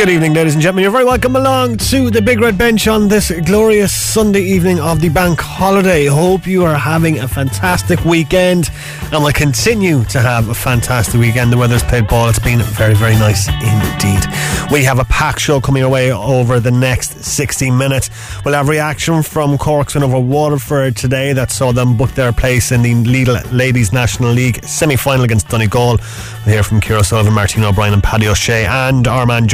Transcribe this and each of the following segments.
Good evening, ladies and gentlemen. You're very welcome along to the Big Red Bench on this glorious Sunday evening of the bank holiday. Hope you are having a fantastic weekend and will continue to have a fantastic weekend. The weather's played ball. It's been very, very nice indeed. We have a pack show coming your way over the next 60 minutes. We'll have reaction from Cork's and over Waterford today that saw them book their place in the Lidl Ladies National League semi final against Donegal. We'll hear from Ciara Sullivan, Martina O'Brien, and Paddy O'Shea, and our man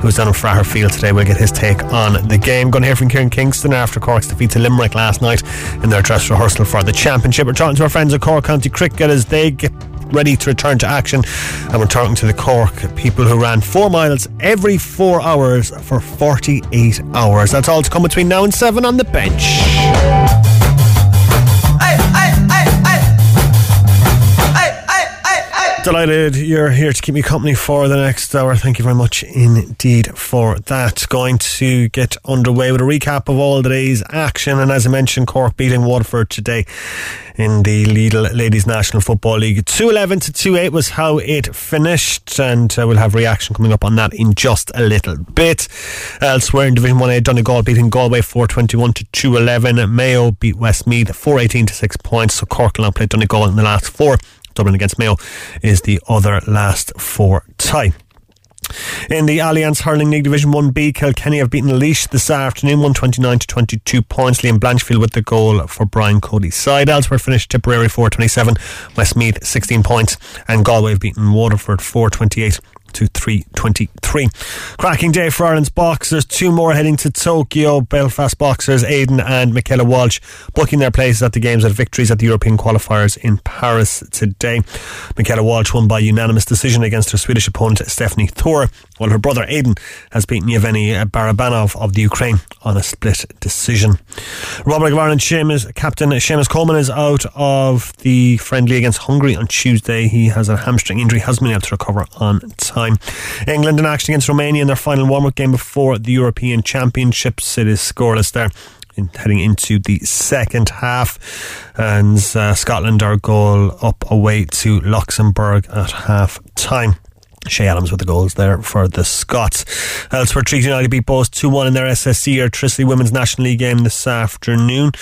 Who's down in Fraher Field today. We'll get his take on the game. Going to hear from Kieran Kingston after Cork's defeat to Limerick last night in their dress rehearsal for the championship. We're talking to our friends at Cork County Cricket as they get ready to return to action. And we're talking to the Cork people who ran four miles every four hours for 48 hours. That's all to come between now and seven on the bench. Delighted you're here to keep me company for the next hour. Thank you very much indeed for that. Going to get underway with a recap of all today's action. And as I mentioned, Cork beating Waterford today in the Lidl Ladies National Football League. 211 to 28 was how it finished, and uh, we'll have reaction coming up on that in just a little bit. Elsewhere in Division 1A, Donegal beating Galway 421 to 211. Mayo beat Westmeath 418 to 6 points. So Cork will now play Donegal in the last four. Dublin against Mayo is the other last four tie. In the Allianz Hurling League Division 1B, Kilkenny have beaten Laois this afternoon, 129 to 22 points. Liam Blanchfield with the goal for Brian Cody's side. Elsewhere finished Tipperary 427, Westmeath 16 points, and Galway have beaten Waterford 428 to 323. Cracking day for Ireland's boxers. Two more heading to Tokyo. Belfast boxers Aidan and Michaela Walsh booking their places at the games at victories at the European qualifiers in Paris today. Michaela Walsh won by unanimous decision against her Swedish opponent Stephanie Thor, while her brother Aidan has beaten Yevgeny Barabanov of the Ukraine on a split decision. Republic of Ireland Seamus, captain Seamus Coleman is out of the friendly against Hungary on Tuesday. He has a hamstring injury, has been able to recover on time time. England in action against Romania in their final warm-up game before the European Championships. It is scoreless there. In, heading into the second half, and uh, Scotland are goal up away to Luxembourg at half time. Che Adams with the goals there for the Scots. Elsewhere, Treaty United beat Bohs 2 1 in their SSE or Airtricity Women's National League game this afternoon.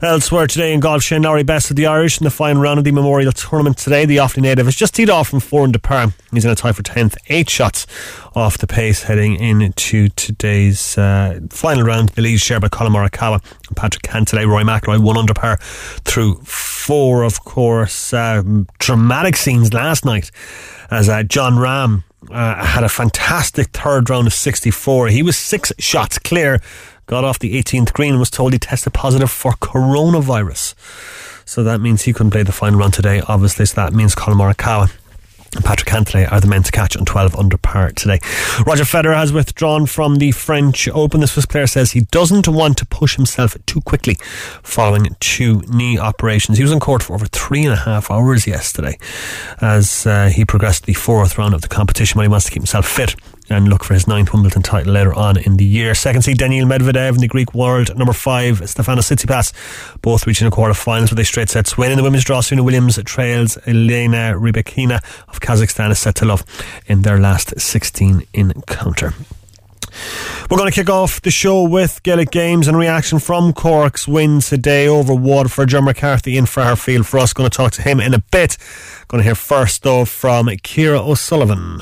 Elsewhere today in golf, Shane Lowry bested the Irish in the final round of the Memorial Tournament today. The Offaly native has just teed off from four under par. He's in a tie for 10th, eight shots off the pace heading into today's uh, final round. The lead shared by Collin Morikawa and Patrick Cantlay. Rory McIlroy one under par through four, of course. Uh, dramatic scenes last night as uh, Jon Rahm uh, had a fantastic third round of 64. He was six shots clear got off the 18th green and was told he tested positive for coronavirus. So that means he couldn't play the final round today, obviously. So that means Collin Morikawa Patrick Cantlay are the men to catch on 12 under par today. Roger Federer has withdrawn from the French Open. The Swiss player says he doesn't want to push himself too quickly following two knee operations. He was in court for over three and a half hours yesterday as uh, he progressed the fourth round of the competition, but he wants to keep himself fit and look for his ninth Wimbledon title later on in the year. Second seed Daniil Medvedev in the Greek world. Number five Stefanos Tsitsipas, both reaching the quarter-finals with a straight set win. In the women's draw, Serena Williams trails Elena Rybakina of Kazakhstan is set to love in their last 16 encounter. We're going to kick off the show with Gaelic Games and reaction from Cork's win today over Waterford. John McCarthy in Fraher Field for us. Going to talk to him in a bit. Going to hear first though from Ciara O'Sullivan.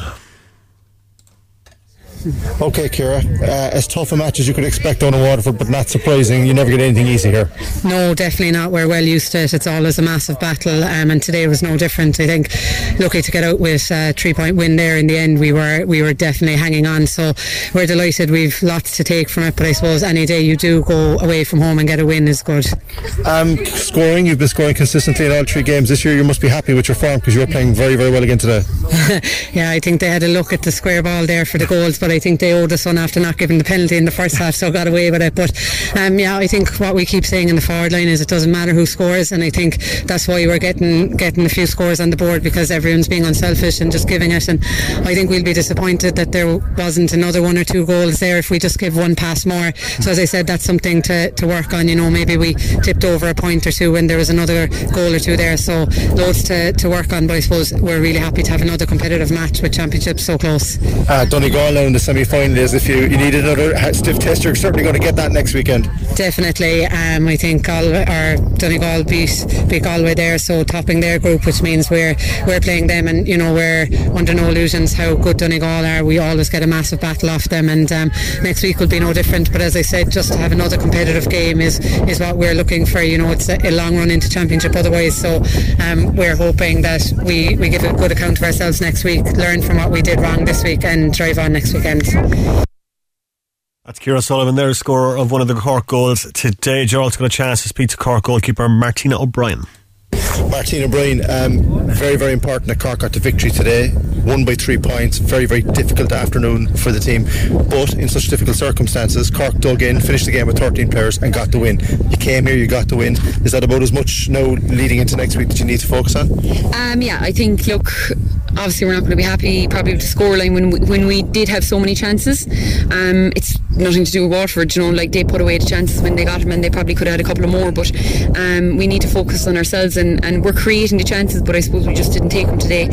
Okay, Ciara, uh, as tough a match as you could expect on a Waterford, but not surprising. You never get anything easy here. No, definitely not. We're well used to it. It's always a massive battle, um, and today was no different. I think lucky to get out with a three point win there in the end. We were we were definitely hanging on, so we're delighted. We've lots to take from it, but I suppose any day you do go away from home and get a win is good. Um, scoring, you've been scoring consistently in all three games this year. You must be happy with your form because you were playing very very well again today. yeah, I think they had a look at the square ball there for the goals, but I I think they owed us one after not giving the penalty in the first half, so got away with it. But um, yeah, I think what we keep saying in the forward line is it doesn't matter who scores, and I think that's why we're getting getting a few scores on the board because everyone's being unselfish and just giving it. And I think we'll be disappointed that there wasn't another one or two goals there if we just give one pass more. So as I said, that's something to, to work on. You know, maybe we tipped over a point or two when there was another goal or two there. So loads to, to work on. But I suppose we're really happy to have another competitive match with championships so close. Uh, Donegal in the semi-final is if you, you need another stiff test, you're certainly going to get that next weekend. Definitely. Um, I think Galway, or Donegal beat, beat Galway there, so topping their group, which means we're we're playing them, and you know we're under no illusions how good Donegal are. We always get a massive battle off them, and um, next week will be no different. But as I said, just to have another competitive game is is what we're looking for. You know, it's a, a long run into championship otherwise. So um, we're hoping that we, we give a good account of ourselves next week, learn from what we did wrong this week, and drive on next weekend. That's Ciara Sullivan there, scorer of one of the Cork goals today. Gerald's got a chance to speak to Cork goalkeeper Martina O'Brien. Martina O'Brien, um, very, very important that Cork got the victory today. Won by three points. Very, very difficult afternoon for the team. But in such difficult circumstances, Cork dug in, finished the game with 13 players, and got the win. You came here, you got the win. Is that about as much now leading into next week that you need to focus on? Um, yeah, I think, look, obviously we're not going to be happy probably with the scoreline when we, when we did have so many chances. Um, it's nothing to do with Waterford, you know, like they put away the chances when they got them and they probably could have had a couple of more. But um, we need to focus on ourselves and, and we're creating the chances, but I suppose we just didn't take them today.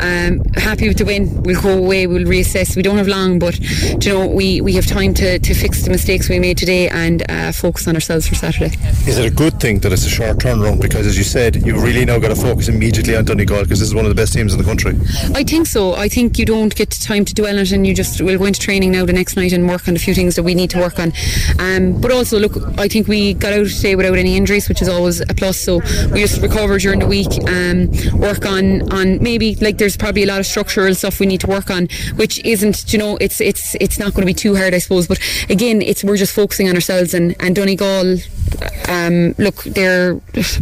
Um, happy with the win. We'll go away, we'll reassess. We don't have long, but you know, we, we have time to, to fix the mistakes we made today and uh, focus on ourselves for Saturday. Is it a good thing that it's a short turnaround? Because as you said, you really now got to focus immediately on Donegal because this is one of the best teams in the country. I think so. I think you don't get time to dwell on it and you just will go into training now the next night and work on a few things that we need to work on. Um, but also, look, I think we got out today without any injuries, which is always a plus. So we just recovered during the week, um, work on on maybe like there's probably a lot of structural stuff we need to work on, which isn't, you know, it's it's it's not going to be too hard, I suppose. But again, it's we're just focusing on ourselves and and Donegal. Um, look, they're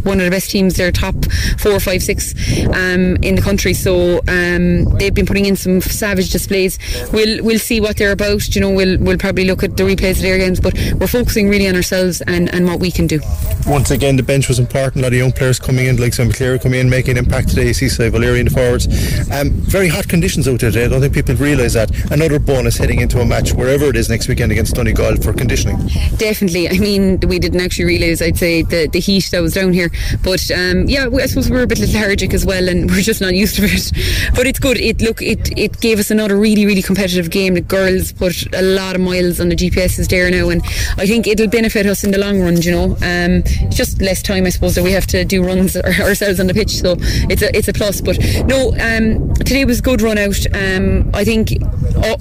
one of the best teams. They're top four, five, six um, in the country. So um, they've been putting in some savage displays. We'll we'll see what they're about. You know, we'll we'll probably look at the replays of their games, but we're focusing really on ourselves and, and what we can do. Once again, the bench was important. A lot of young players coming in, like Clear coming in, making an impact today. You see, say Valeri in the forwards. Um, very hot conditions out there today. I don't think people realise that. Another bonus heading into a match wherever it is next weekend against Donegal for conditioning. Definitely. I mean, we didn't actually realise. I'd say the the heat that was down here, but um, yeah, I suppose we're a bit lethargic as well, and we're just not used to it. But it's good. It look it it gave us another really really competitive game. The girls put a lot of miles on the GPSs there now, and I think it'll benefit us in the long run. You know, um, just less time I suppose that we have to do runs ourselves on the pitch, so it's a it's a plus. But no, um, today was a good run out. Um, I think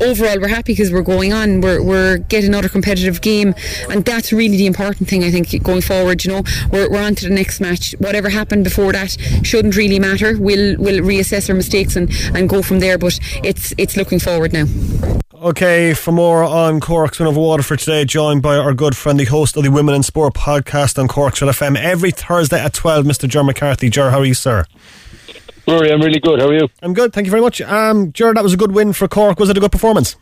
overall we're happy because we're going on. We're we're getting another competitive game, and that's really the important thing. I think going forward, you know, we're we're on to the next match. Whatever happened before that shouldn't really matter. We'll we'll reassess our mistakes and, and go from there. But it's it's looking forward now. Okay, for more on Cork's win over Waterford today, joined by our good friend, the host of the Women in Sport podcast on Cork's FM every Thursday at 12, Mr. Ger McCarthy. Ger, how are you, sir? Rory, I'm really good. How are you? I'm good, thank you very much. Um, Ger, that was a good win for Cork. Was it a good performance?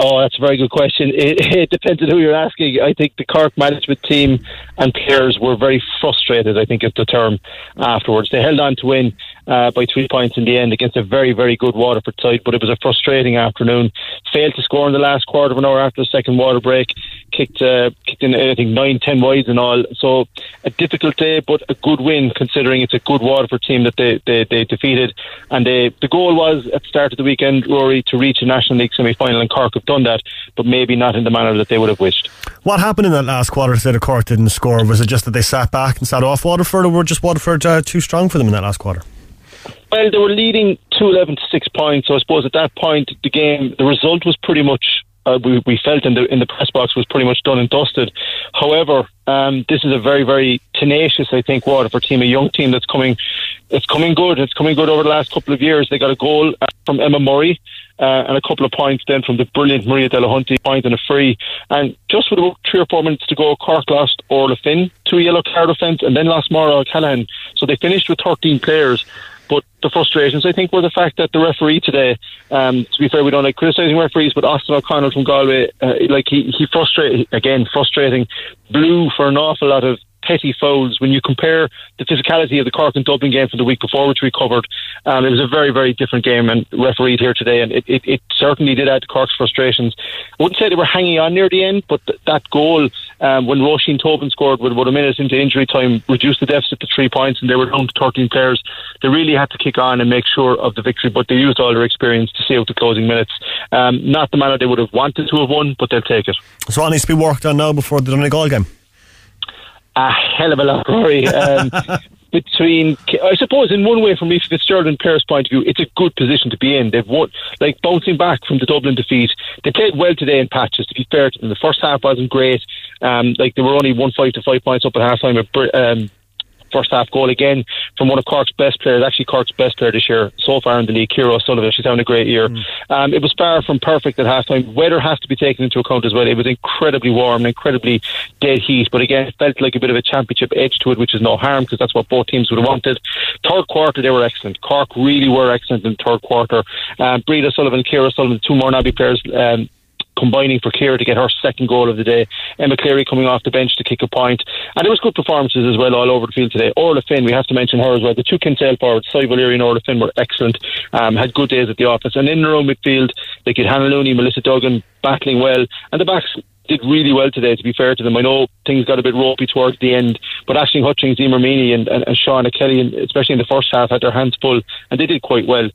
Oh, that's a very good question. It, it depends on who you're asking. I think the Cork management team and players were very frustrated, I think is the term, afterwards. They held on to win uh, by three points in the end against a very, very good Waterford side, but it was a frustrating afternoon. Failed to score in the last quarter of an hour after the second water break. Kicked, uh, kicked in, I think, nine, ten wides and all. So a difficult day, but a good win considering it's a good Waterford team that they, they, they defeated. And they, the goal was at the start of the weekend, Rory, to reach a National League semi final, and Cork have done that, but maybe not in the manner that they would have wished. What happened in that last quarter say the Cork didn't score? Was it just that they sat back and sat off Waterford, or were just Waterford uh, too strong for them in that last quarter? Well, they were leading 2 11 to 6 points. So I suppose at that point, the game, the result was pretty much. Uh, we, we felt in the in the press box was pretty much done and dusted. However, um, this is a very very tenacious, I think, Waterford team, a young team that's coming, it's coming good. It's coming good over the last couple of years. They got a goal uh, from Emma Murray uh, and a couple of points then from the brilliant Maria Delahunty point and a free. And just with about three or four minutes to go, Cork lost Orla Finn, two yellow card offence, and then lost Maura O'Callaghan. So they finished with 13 players. But the frustrations, I think, were the fact that the referee today. Um, to be fair, we don't like criticising referees, but Austin O'Connell from Galway, uh, like he he frustrated again, frustrating, blew for an awful lot of petty fouls. When you compare the physicality of the Cork and Dublin game from the week before, which we covered, um, it was a very, very different game and refereed here today, and it, it, it, certainly did add to Cork's frustrations. I wouldn't say they were hanging on near the end, but th- that goal um, when Roisin Tobin scored with about a minute into injury time reduced the deficit to three points, and they were down to 13 players. They really had to kick on and make sure of the victory, but they used all their experience to see out the closing minutes. Um, not the manner they would have wanted to have won, but they'll take it. So what needs to be worked on now before the Donegal game? A hell of a lot, Rory. Um, between, I suppose, in one way, from Ephie Fitzgerald and point of view, it's a good position to be in. They've won, like bouncing back from the Dublin defeat. They played well today in patches. To be fair to them, the first half wasn't great. Um, like they were only one five to five points up at half time. Um, first half goal again from one of Cork's best players, actually Cork's best player this year so far in the league, Ciara O'Sullivan. She's having a great year. Mm. Um, it was far from perfect at half time. Weather has to be taken into account as well. It was incredibly warm and incredibly dead heat, but again, it felt like a bit of a championship edge to it, which is no harm because that's what both teams would have wanted. Third quarter, they were excellent. Cork really were excellent in the third quarter. Um, Breda Sullivan, Ciara Sullivan, two Mourneabbey players. Um, combining for Ciara to get her second goal of the day. Emma Cleary coming off the bench to kick a point. And there was good performances as well all over the field today. Orla Finn, we have to mention her as well. The two Kinsale forwards, Cy Valeri and Orla Finn were excellent. Um, had good days at the office. And in the row midfield, they had Hannah Looney, Melissa Duggan battling well. And the backs did really well today, to be fair to them. I know things got a bit ropey towards the end, but Ashling Hutchings, Emer Meany, and, and, and Shauna Kelly, and especially in the first half, had their hands full, and they did quite well.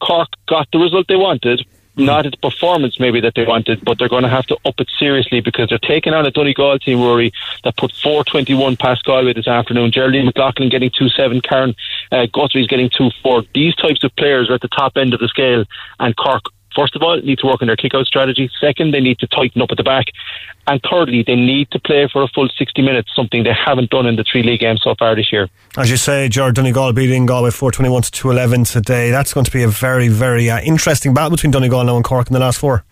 Cork got the result they wanted, not at the performance maybe that they wanted, but they're going to have to up it seriously because they're taking on a Donegal team, Rory, that put 421 past Galway this afternoon. Geraldine McLaughlin getting 2-7, Karen uh, Guthrie's getting 2-4. These types of players are at the top end of the scale, and Cork first of all, need to work on their kick-out strategy. Second, they need to tighten up at the back. And thirdly, they need to play for a full 60 minutes, something they haven't done in the three league games so far this year. As you say, Jared Donegal beating Galway 421 to 211 today. That's going to be a very, very uh, interesting battle between Donegal now and Cork in the last four.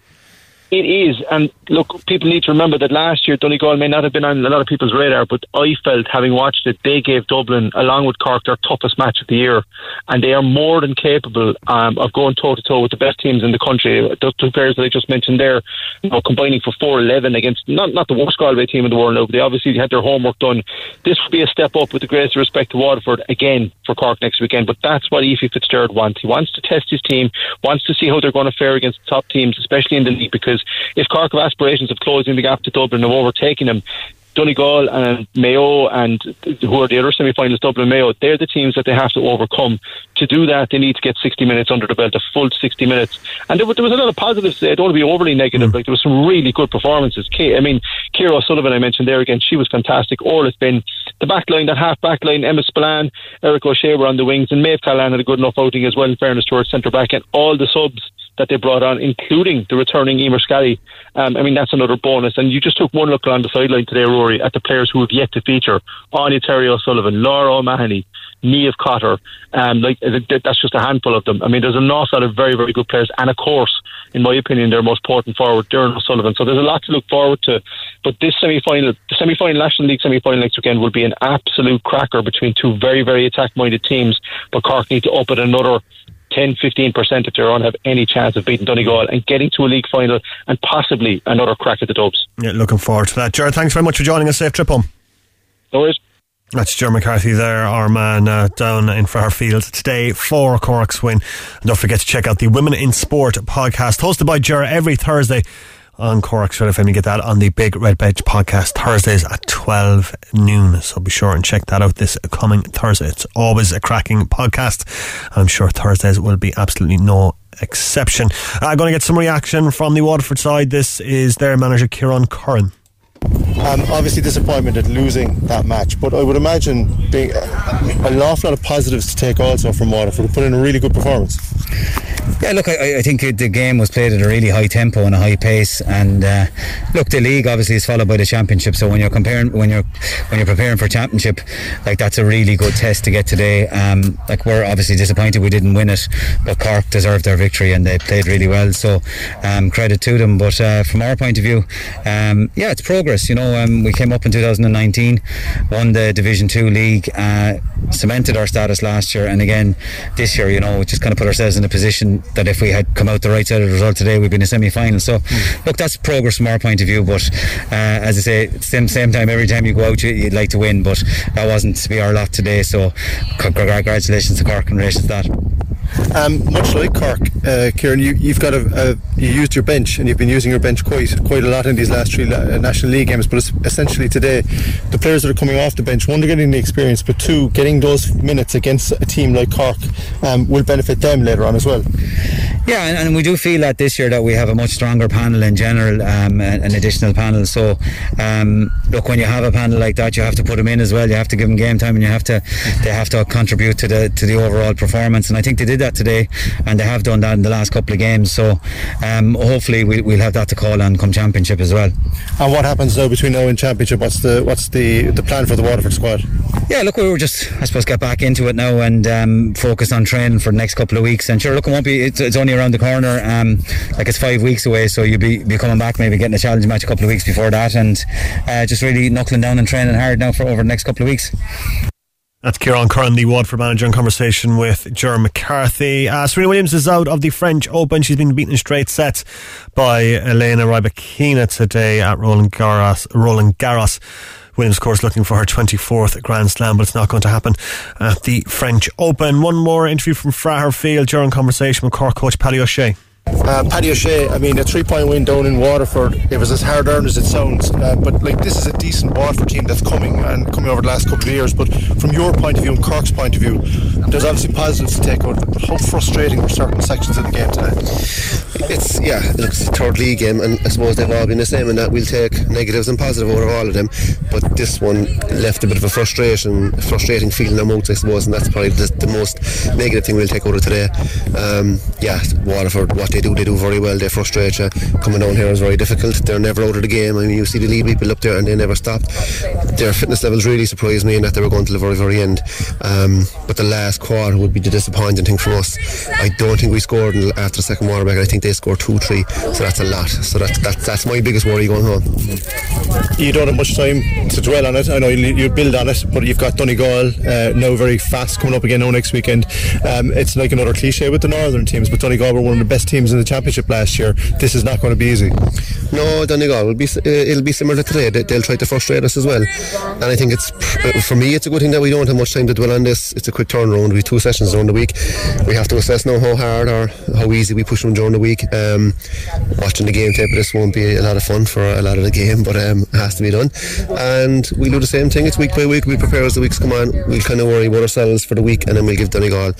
It is, and look, people need to remember that last year Donegal may not have been on a lot of people's radar, but I felt, having watched it, they gave Dublin, along with Cork, their toughest match of the year, and they are more than capable um, of going toe to toe with the best teams in the country. Those two players that I just mentioned there, you know, combining for four eleven against not not the worst Galway team in the world, now, but they obviously had their homework done. This would be a step up with the greatest respect to Waterford again for Cork next weekend, but that's what Ephie Fitzgerald wants. He wants to test his team, wants to see how they're going to fare against top teams, especially in the league, because if Cork have aspirations of closing the gap to Dublin and overtaking them, Donegal and Mayo and who are the other semi-finalists, Dublin and Mayo, they're the teams that they have to overcome. To do that, they need to get 60 minutes under the belt, a full 60 minutes. And there, there was a lot of positives. I don't want to be overly negative. Mm. Like there was some really good performances. I mean, Ciara O'Sullivan, I mentioned there again, she was fantastic. Orla's been the back line, that half back line, Emma Spillane, Eric O'Shea were on the wings, and Maeve Callan had a good enough outing as well, in fairness to her centre back, and all the subs that they brought on, including the returning Emer Scally. Um, I mean, that's another bonus. And you just took one look on the sideline today, Rory, at the players who have yet to feature. Áine Terry O'Sullivan, Laura O'Mahony, Niamh Cotter. Um, like that's just a handful of them. I mean, there's an awful lot of very, very good players, and of course, in my opinion, their most important forward, Doireann O'Sullivan. So there's a lot to look forward to. But this semi-final, the semi-final National League semi-final next weekend will be an absolute cracker between two very, very attack-minded teams. But Cork need to it another 10 15% if they're on have any chance of beating Donegal and getting to a league final and possibly another crack at the Dubs. Yeah, looking forward to that. Jared, thanks very much for joining us. Safe trip home. No worries. That's Joe McCarthy there, our man uh, down in Fraher Field today for Cork's win. And don't forget to check out the Women in Sport podcast hosted by Jera every Thursday on Cork's Red FM. You get that on the Big Red Bench podcast Thursdays at 12 noon. So be sure and check that out this coming Thursday. It's always a cracking podcast. I'm sure Thursdays will be absolutely no exception. I'm uh, going to get some reaction from the Waterford side. This is their manager, Kieran Curran. Um, obviously, disappointment at losing that match, but I would imagine being an awful lot of positives to take also from Waterford. Put in a really good performance. Yeah, look, I, I think the game was played at a really high tempo and a high pace, and uh, look, the league obviously is followed by the championship. So when you're comparing, when you're when you're preparing for championship, like that's a really good test to get today. Um, like we're obviously disappointed we didn't win it, but Cork deserved their victory and they played really well. So um, credit to them. But uh, from our point of view, um, yeah, it's progress. You know, um, we came up in 2019, won the Division Two league, uh, cemented our status last year, and again this year, you know, just kind of put ourselves in a position that if we had come out the right side of the result today, we'd be in a semi final. So, mm. look, that's progress from our point of view. But uh, as I say, same same time, every time you go out, you'd like to win, but that wasn't to be our lot today. So, congratulations to Cork in relation to that. Um, much like Cork, uh, Kieran, you, have got a, a, you used your bench and you've been using your bench quite quite a lot in these last three uh, National League games. But essentially today, the players that are coming off the bench, one, they're getting the experience, but two, getting those minutes against a team like Cork um, will benefit them later on as well. Yeah, and, and, we do feel that this year that we have a much stronger panel in general, um, an additional panel. So, um, look, when you have a panel like that, you have to put them in as well. You have to give them game time, and you have to they have to contribute to the to the overall performance. And I think they did that today, and they have done that in the last couple of games. So, um, hopefully, we, will have that to call on come championship as well. And what happens now between now and championship? What's the what's the the plan for the Waterford squad? Yeah, look, we were just I suppose get back into it now and um, focus on training for the next couple of weeks. And sure, look, it won't be. It's, it's only around the corner. Um, like it's five weeks away, so you'll be, be coming back, maybe getting a challenge match a couple of weeks before that, and uh, just really knuckling down and training hard now for over the next couple of weeks. That's Kieran Curran, the Waterford manager, in conversation with Ger McCarthy. Uh, Serena Williams is out of the French Open. She's been beaten straight sets by Elena Rybakina today at Roland Garros. Roland Garros. Williams, of course, looking for her 24th Grand Slam, but it's not going to happen at the French Open. One more interview from Fraher Field during conversation with Cork coach Paddy O'Shea. Uh, Paddy O'Shea, I mean, a three point win down in Waterford, it was as hard earned as it sounds. Uh, but like, this is a decent Waterford team that's coming and coming over the last couple of years. But from your point of view and Cork's point of view, there's obviously positives to take out. But how frustrating were certain sections of the game today? It's, yeah, look, it's a third league game, and I suppose they've all been the same, and that we'll take negatives and positives of all of them. But this one left a bit of a frustration, frustrating feeling in our mouths, I suppose, and that's probably the, the most negative thing we'll take out of today. Um, yeah, Waterford, what they do, they do very well. They frustrate you. Coming down here is very difficult. They're never out of the game. I mean, you see the lead people up there and they never stop. Their fitness levels really surprised me in that they were going to the very, very end. Um, but the last quarter would be the disappointing thing for us. I don't think we scored after the second back. I think they scored 2 3. So that's a lot. So that, that, that's my biggest worry going home. You don't have much time to dwell on it. I know you, you build on it, but you've got Donegal uh, now very fast coming up again now next weekend. Um, it's like another cliche with the northern teams, but Donegal were one of the best teams in the championship last year. This is not going to be easy. No, Donegal will be. Uh, it'll be similar to today. They, will try to frustrate us as well. And I think it's uh, for me, it's a good thing that we don't have much time to dwell on this. It's a quick turnaround. We two sessions during the week. We have to assess now how hard or how easy we push them during the week. Um, watching the game tape of this won't be a lot of fun for a lot of the game, but um, it has to be done. And we do the same thing. It's week by week. We prepare as the weeks come on. We'll kind of worry about ourselves for the week, and then we'll give Donegal.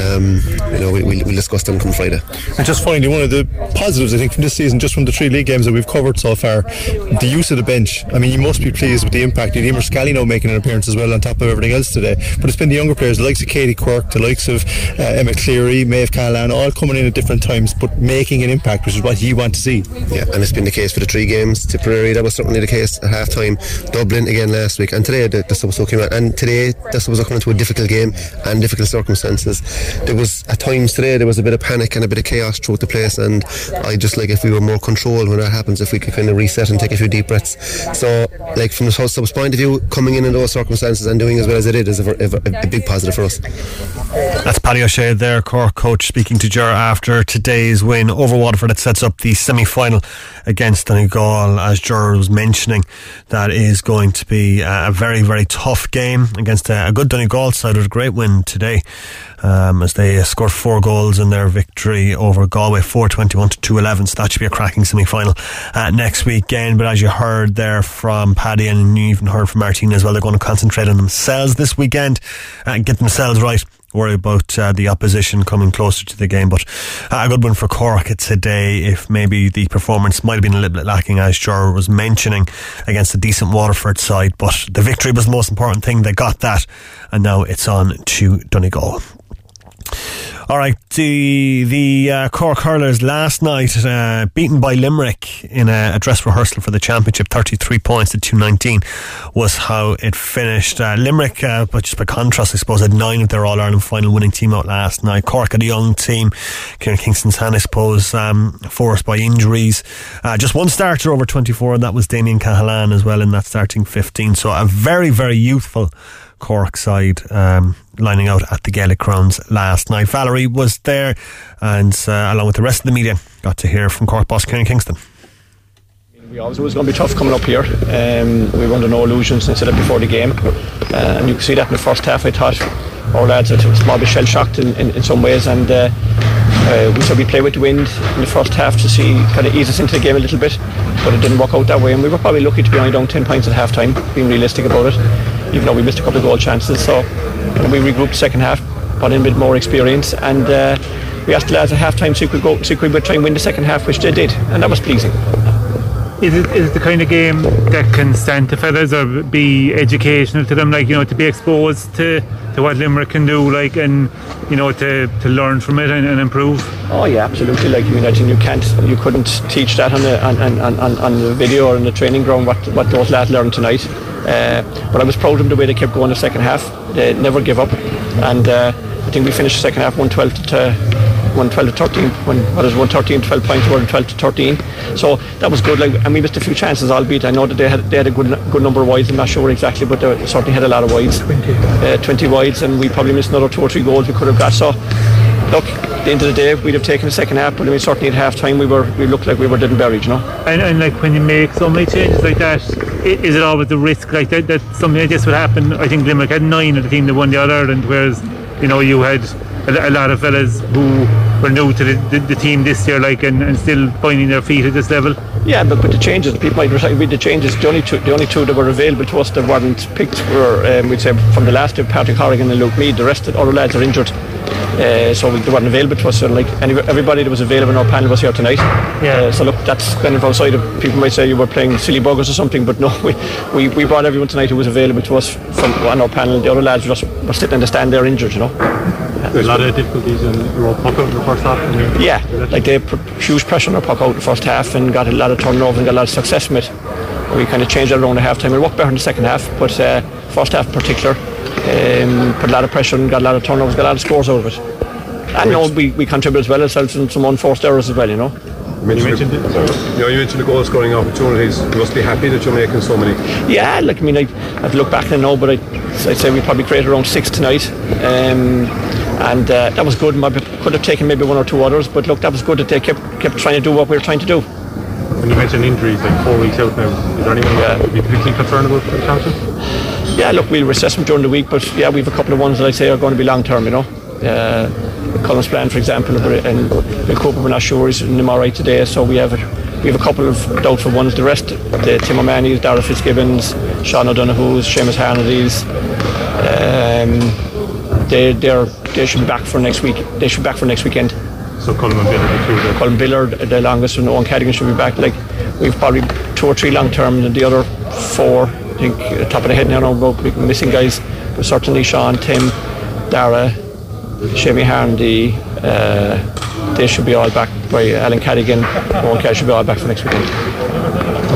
Um, you know, we, will we'll discuss them come Friday. And just finally, one of the positives I think from this season, just from the three league games that we've covered so far, the use of the bench. I mean, you must be pleased with the impact. You Emer Scally now making an appearance as well on top of everything else today. But it's been the younger players, the likes of Katie Quirk, the likes of uh, Emma Cleary, Maeve Callahan, all coming in at different times, but making an impact, which is what you want to see. Yeah, and it's been the case for the three games. Tipperary, that was certainly the case at half time. Dublin again last week, and today the, the Subs came out. And today the Subs coming into a difficult game and difficult circumstances. There was at times today there was a bit of panic and a bit of chaos the place, and I just like if we were more controlled when that happens, if we could kind of reset and take a few deep breaths. So, like from the sub's point of view, coming in in those circumstances and doing as well as it did is a, a, a big positive for us. That's Paddy O'Shea there, Cork coach, speaking to Ger after today's win over Waterford. That sets up the semi final against Donegal, as Ger was mentioning. That is going to be a very, very tough game against a good Donegal side with a great win today um, as they scored four goals in their victory over Galway, 421 to 211. So that should be a cracking semi final uh, next weekend. But as you heard there from Paddy and you even heard from Martina as well, they're going to concentrate on themselves this weekend and get themselves right worry about uh, the opposition coming closer to the game. But uh, a good one for Cork today. If maybe the performance might have been a little bit lacking, as Ger was mentioning, against a decent Waterford side. But the victory was the most important thing. They got that, and now it's on to Donegal. All right, the the uh, Cork hurlers last night uh, beaten by Limerick in a, a, dress rehearsal for the championship. Thirty three points to two nineteen was how it finished. Uh, Limerick, uh, but just by contrast, I suppose, had nine of their All Ireland final winning team out last night. Cork had a young team. Kieran Kingston's hand, I suppose, um, forced by injuries. Uh, just one starter over twenty four, and that was Damien Cahalane as well in that starting fifteen. So a very very youthful. Cork side um, lining out at the Gaelic Grounds last night. Valerie was there and uh, along with the rest of the media got to hear from Cork boss Kieran Kingston. We it was going to be tough coming up here. Um, we were under no illusions since it before the game. Uh, and you can see that in the first half, I thought our lads were a small bit shell shocked in, in, in, some ways. And uh, uh, we said we play with the wind in the first half to see kind of ease us into the game a little bit, but it didn't work out that way. And we were probably lucky to be only down 10 points at half time, being realistic about it, even though we missed a couple of goal chances. So we regrouped second half, brought in a bit more experience, and uh, we asked the lads at half time so we could go, so we could try and win the second half, which they did, and that was pleasing. Is it, is it the kind of game that can stand to fellas or be educational to them, like, you know, to be exposed to, to what Limerick can do, like, and, you know, to, to learn from it and, and improve? Oh, yeah, absolutely. Like, I mean, I think you can't, you couldn't teach that on the, on, on, on, on the video or in the training ground, what, what those lads learned tonight. Uh, but I was proud of them the way they kept going in the second half. They never give up. And uh, I think we finished the second half 112 to 112 to 13 when what is 113 12 points were 12 to 13 so that was good like and we missed a few chances albeit I know that they had they had a good good number of wides I'm not sure exactly but they certainly had a lot of wides. 20, uh, 20 wides and we probably missed another two or three goals we could have got. So look at the end of the day we'd have taken the second half but I mean certainly at half time we were we looked like we were dead and buried you know? And, and like when you make so many changes like that is it always the risk like that, that something like this would happen? I think Limerick had nine of the team that won the All Ireland whereas you know you had a, lot of fellas who were new to the, the, the, team this year, like, and, and still finding their feet at this level. Yeah, but with the changes, people might with the changes. The only two, the only two that were available to us that weren't picked were, um, we'd say, from the last year, Patrick Horgan and Luke Meade. The rest of the other lads are injured. Uh, so they weren't available to us. So like everybody that was available in our panel was here tonight. Yeah. Uh, so look, that's kind of outside of people might say you were playing silly buggers or something, but no, we, we, we brought everyone tonight who was available to us from on our panel. The other lads were just were sitting in the stand there injured, you know. There's a lot of difficulties in your puck out in the first half. Yeah, like they put huge pressure on our puck out in the first half and got a lot of turnovers and got a lot of success from it. We kind of changed that around the half time. It worked better in the second half, but uh, first half in particular, um, put a lot of pressure and got a lot of turnovers, got a lot of scores out of it. And no, we, we contribute as well ourselves and some unforced errors as well, you know. You mentioned, you, know, you mentioned the goal scoring opportunities. You must be happy that you're making so many. Yeah, like I mean, I, I've looked back and know, but I, I'd say we probably created around six tonight. Um, and uh, that was good. Maybe could have taken maybe one or two others, but look, that was good that they kept kept trying to do what we were trying to do. When you mentioned injuries, like four weeks out now, is there anyone yeah. that would be particularly concerned about for the championship? Yeah, look, we'll assess them during the week, but yeah, we have a couple of ones that I say are going to be long term, you know. Uh, Colm Spillane, for example, and Bill Cooper, we're not sure he's in them all right today, so we have a, we have a couple of doubtful ones. The rest, the Tim O'Mahony's, Darragh Fitzgibbons, Sean O'Donoghue's, Seamus Harnedy's, um, they they they should be back for next week. They should be back for next weekend. So Colin Billard, the. Colin Billard, the longest, and Owen Cadogan should be back. Like we've probably two or three long term, and the other four, I think, top of the head now, about missing guys. But certainly Sean, Tim, Dara, Seamie Harnedy, uh, they should be all back by Alan Cadogan. Owen Cadogan should be all back for next weekend.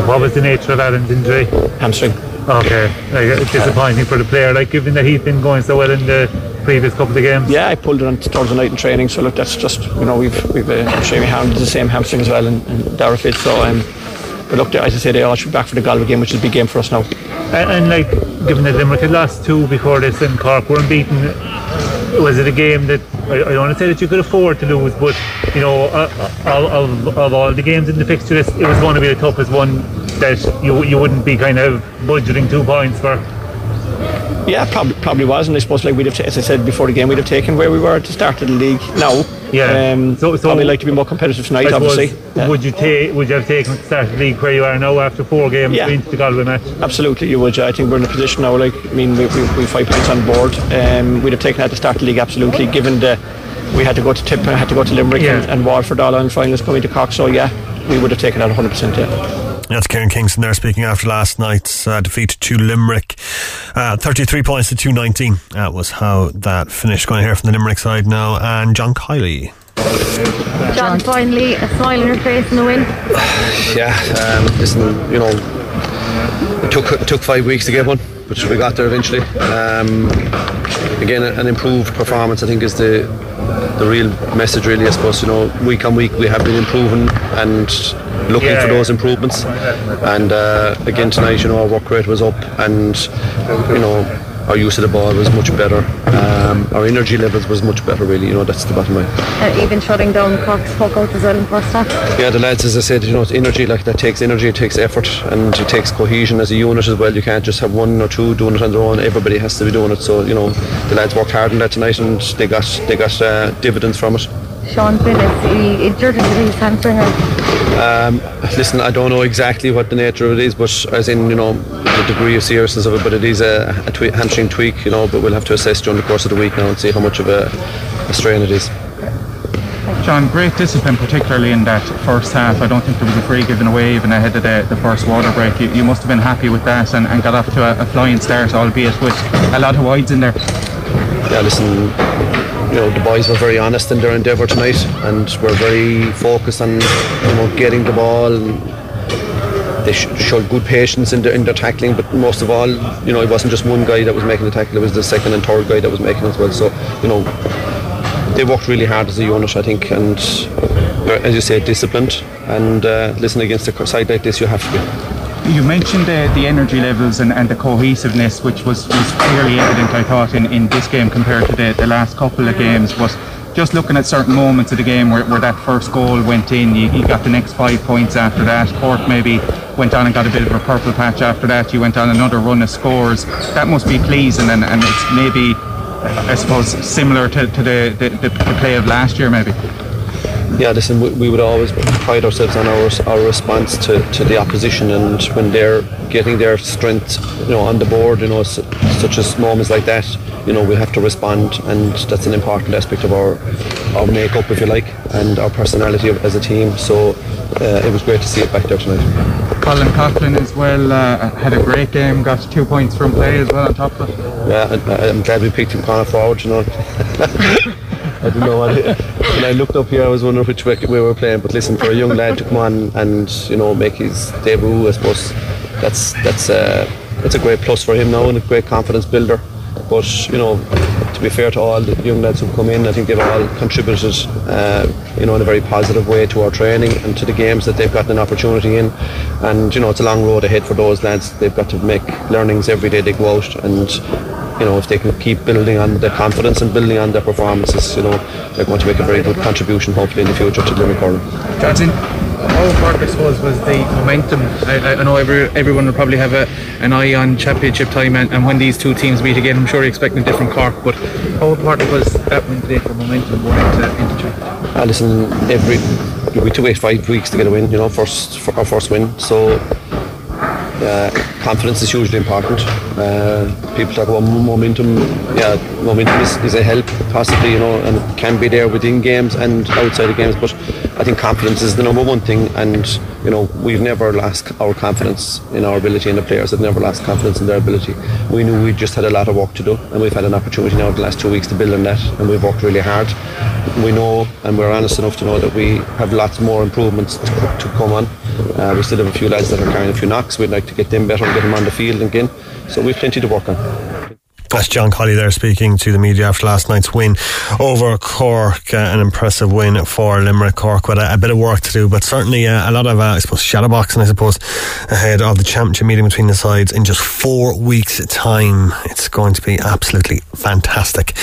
What was the nature of Alan's injury? Hamstring. Okay, like, disappointing for the player, like given that he's been going so well in the previous couple of games. Yeah, I pulled it on Thursday night in training, so look, that's just you know we've we've uh, Shamey Hound the same hamstring as well, and, and Dara Fitz, so um, but look, as I say, they all should be back for the Galway game, which is a big game for us now. And, and like, given that Limerick had lost two before this and Cork weren't beaten, was it a game that I, I don't want to say that you could afford to lose, but you know, uh, uh of, of, of all the games in the fixture, it was going to be the toughest one that you you wouldn't be kind of budgeting two points for. Yeah, probably probably was, and I suppose like we'd have, t- as I said before the game, we'd have taken where we were at the start of the league. Now, yeah, um, so, so probably like to be more competitive tonight. Obviously, yeah. would you take? Would you have taken the start of the league where you are now after four games yeah. into the Galway match? Absolutely, you would. I think we're in a position now. Like, I mean, we we, we five points on board. Um, we'd have taken at the start of the league. Absolutely, given the we had to go to Tip, had to go to Limerick, yeah. and, and Waterford all on finals coming to Cork. So yeah, we would have taken that 100. percent Yeah. That's Kieran Kingston there speaking after last night's uh, defeat to Limerick. Uh, 33 points to 219. That was how that finished. Going to hear from the Limerick side now. And John Kiely. John, finally a smile on your face in the win. Yeah, um, listen, you know, it took it took five weeks to get one, but we got there eventually. Um, again, an improved performance, I think, is the the real message. Really, I suppose you know, week on week we have been improving and looking for those improvements. And uh, again tonight, you know, our work rate was up, and you know our use of the ball was much better. Um, our energy levels was much better, really. You know, that's the bottom line. Uh, even shutting down Cork's puck out as well in first half. Yeah, the lads, as I said, you know, it's energy like that takes energy, it takes effort, and it takes cohesion as a unit as well. You can't just have one or two doing it on their own. Everybody has to be doing it. So you know, the lads worked hard on that tonight, and they got they got uh, dividends from it. Sean Phillips, he injured his hamstring. Um, listen, I don't know exactly what the nature of it is, but as in, you know, the degree of seriousness of it, but it is a, a hamstring tweak, you know, but we'll have to assess during the course of the week now and see how much of a, a strain it is. John, great discipline, particularly in that first half. I don't think there was a free given away even ahead of the, the first water break. You, you must have been happy with that and, and got off to a, a flying start, albeit with a lot of wides in there. Yeah, listen, you know, the boys were very honest in their endeavour tonight and were very focused on, you know, getting the ball. They sh- showed good patience in their, in their tackling, but most of all, you know, it wasn't just one guy that was making the tackle, it was the second and third guy that was making it as well. So, you know, they worked really hard as a unit, I think, and as you say, disciplined. And uh, listen, against a side like this, you have to be. You mentioned uh, the energy levels and, and the cohesiveness, which was, was clearly evident, I thought, in, in this game compared to the, the last couple of games. But just looking at certain moments of the game where, where that first goal went in, you, you got the next five points after that. Cork maybe went on and got a bit of a purple patch after that. You went on another run of scores. That must be pleasing, and, and it's maybe, I suppose, similar to, to the, the, the, the play of last year, maybe. Yeah, listen, we, we would always pride ourselves on our our response to, to the opposition, and when they're getting their strength, you know, on the board, you know, s- such as moments like that, you know, we have to respond, and that's an important aspect of our our makeup, if you like, and our personality as a team. So uh, it was great to see it back there tonight. Colin Coughlin as well uh, had a great game, got two points from play as well on top of it. Yeah, I, I'm glad we picked him corner forward, you know. I didn't know what it, when I looked up here I was wondering which way we were playing but listen for a young lad to come on and you know make his debut I suppose that's that's uh, that's a great plus for him now and a great confidence builder. But you know to be fair to all the young lads who've come in I think they've all contributed uh, you know in a very positive way to our training and to the games that they've gotten an opportunity in. And you know it's a long road ahead for those lads. They've got to make learnings every day they go out. And you know, if they can keep building on their confidence and building on their performances, you know, they're going to make a very good contribution, hopefully, in the future to Limerick Hurling. Johnson, how important I suppose was the momentum? I, I know every, everyone will probably have a, an eye on championship time and, and when these two teams meet again, I'm sure you're expecting a different Cork, but how important was that win today for momentum going into, into championship? Uh, listen, every we took it five weeks to get a win, you know, first for our first win. So uh, confidence is hugely important. Uh, people talk about momentum. Yeah, momentum is, is a help, possibly, you know, and it can be there within games and outside of games. But I think confidence is the number one thing, and you know, we've never lost our confidence in our ability, and the players have never lost confidence in their ability. We knew we just had a lot of work to do, and we've had an opportunity now the last two weeks to build on that, and we've worked really hard. We know, and we're honest enough to know that we have lots more improvements to, to come on. Uh, we still have a few lads that are carrying a few knocks. We'd like to get them better and get them on the field again. So we've plenty to work on. That's John Colley there speaking to the media after last night's win over Cork. Uh, an impressive win for Limerick Cork with a, a bit of work to do, but certainly uh, a lot of, uh, I suppose, shadow boxing, I suppose, ahead of the championship meeting between the sides in just four weeks' time. It's going to be absolutely fantastic.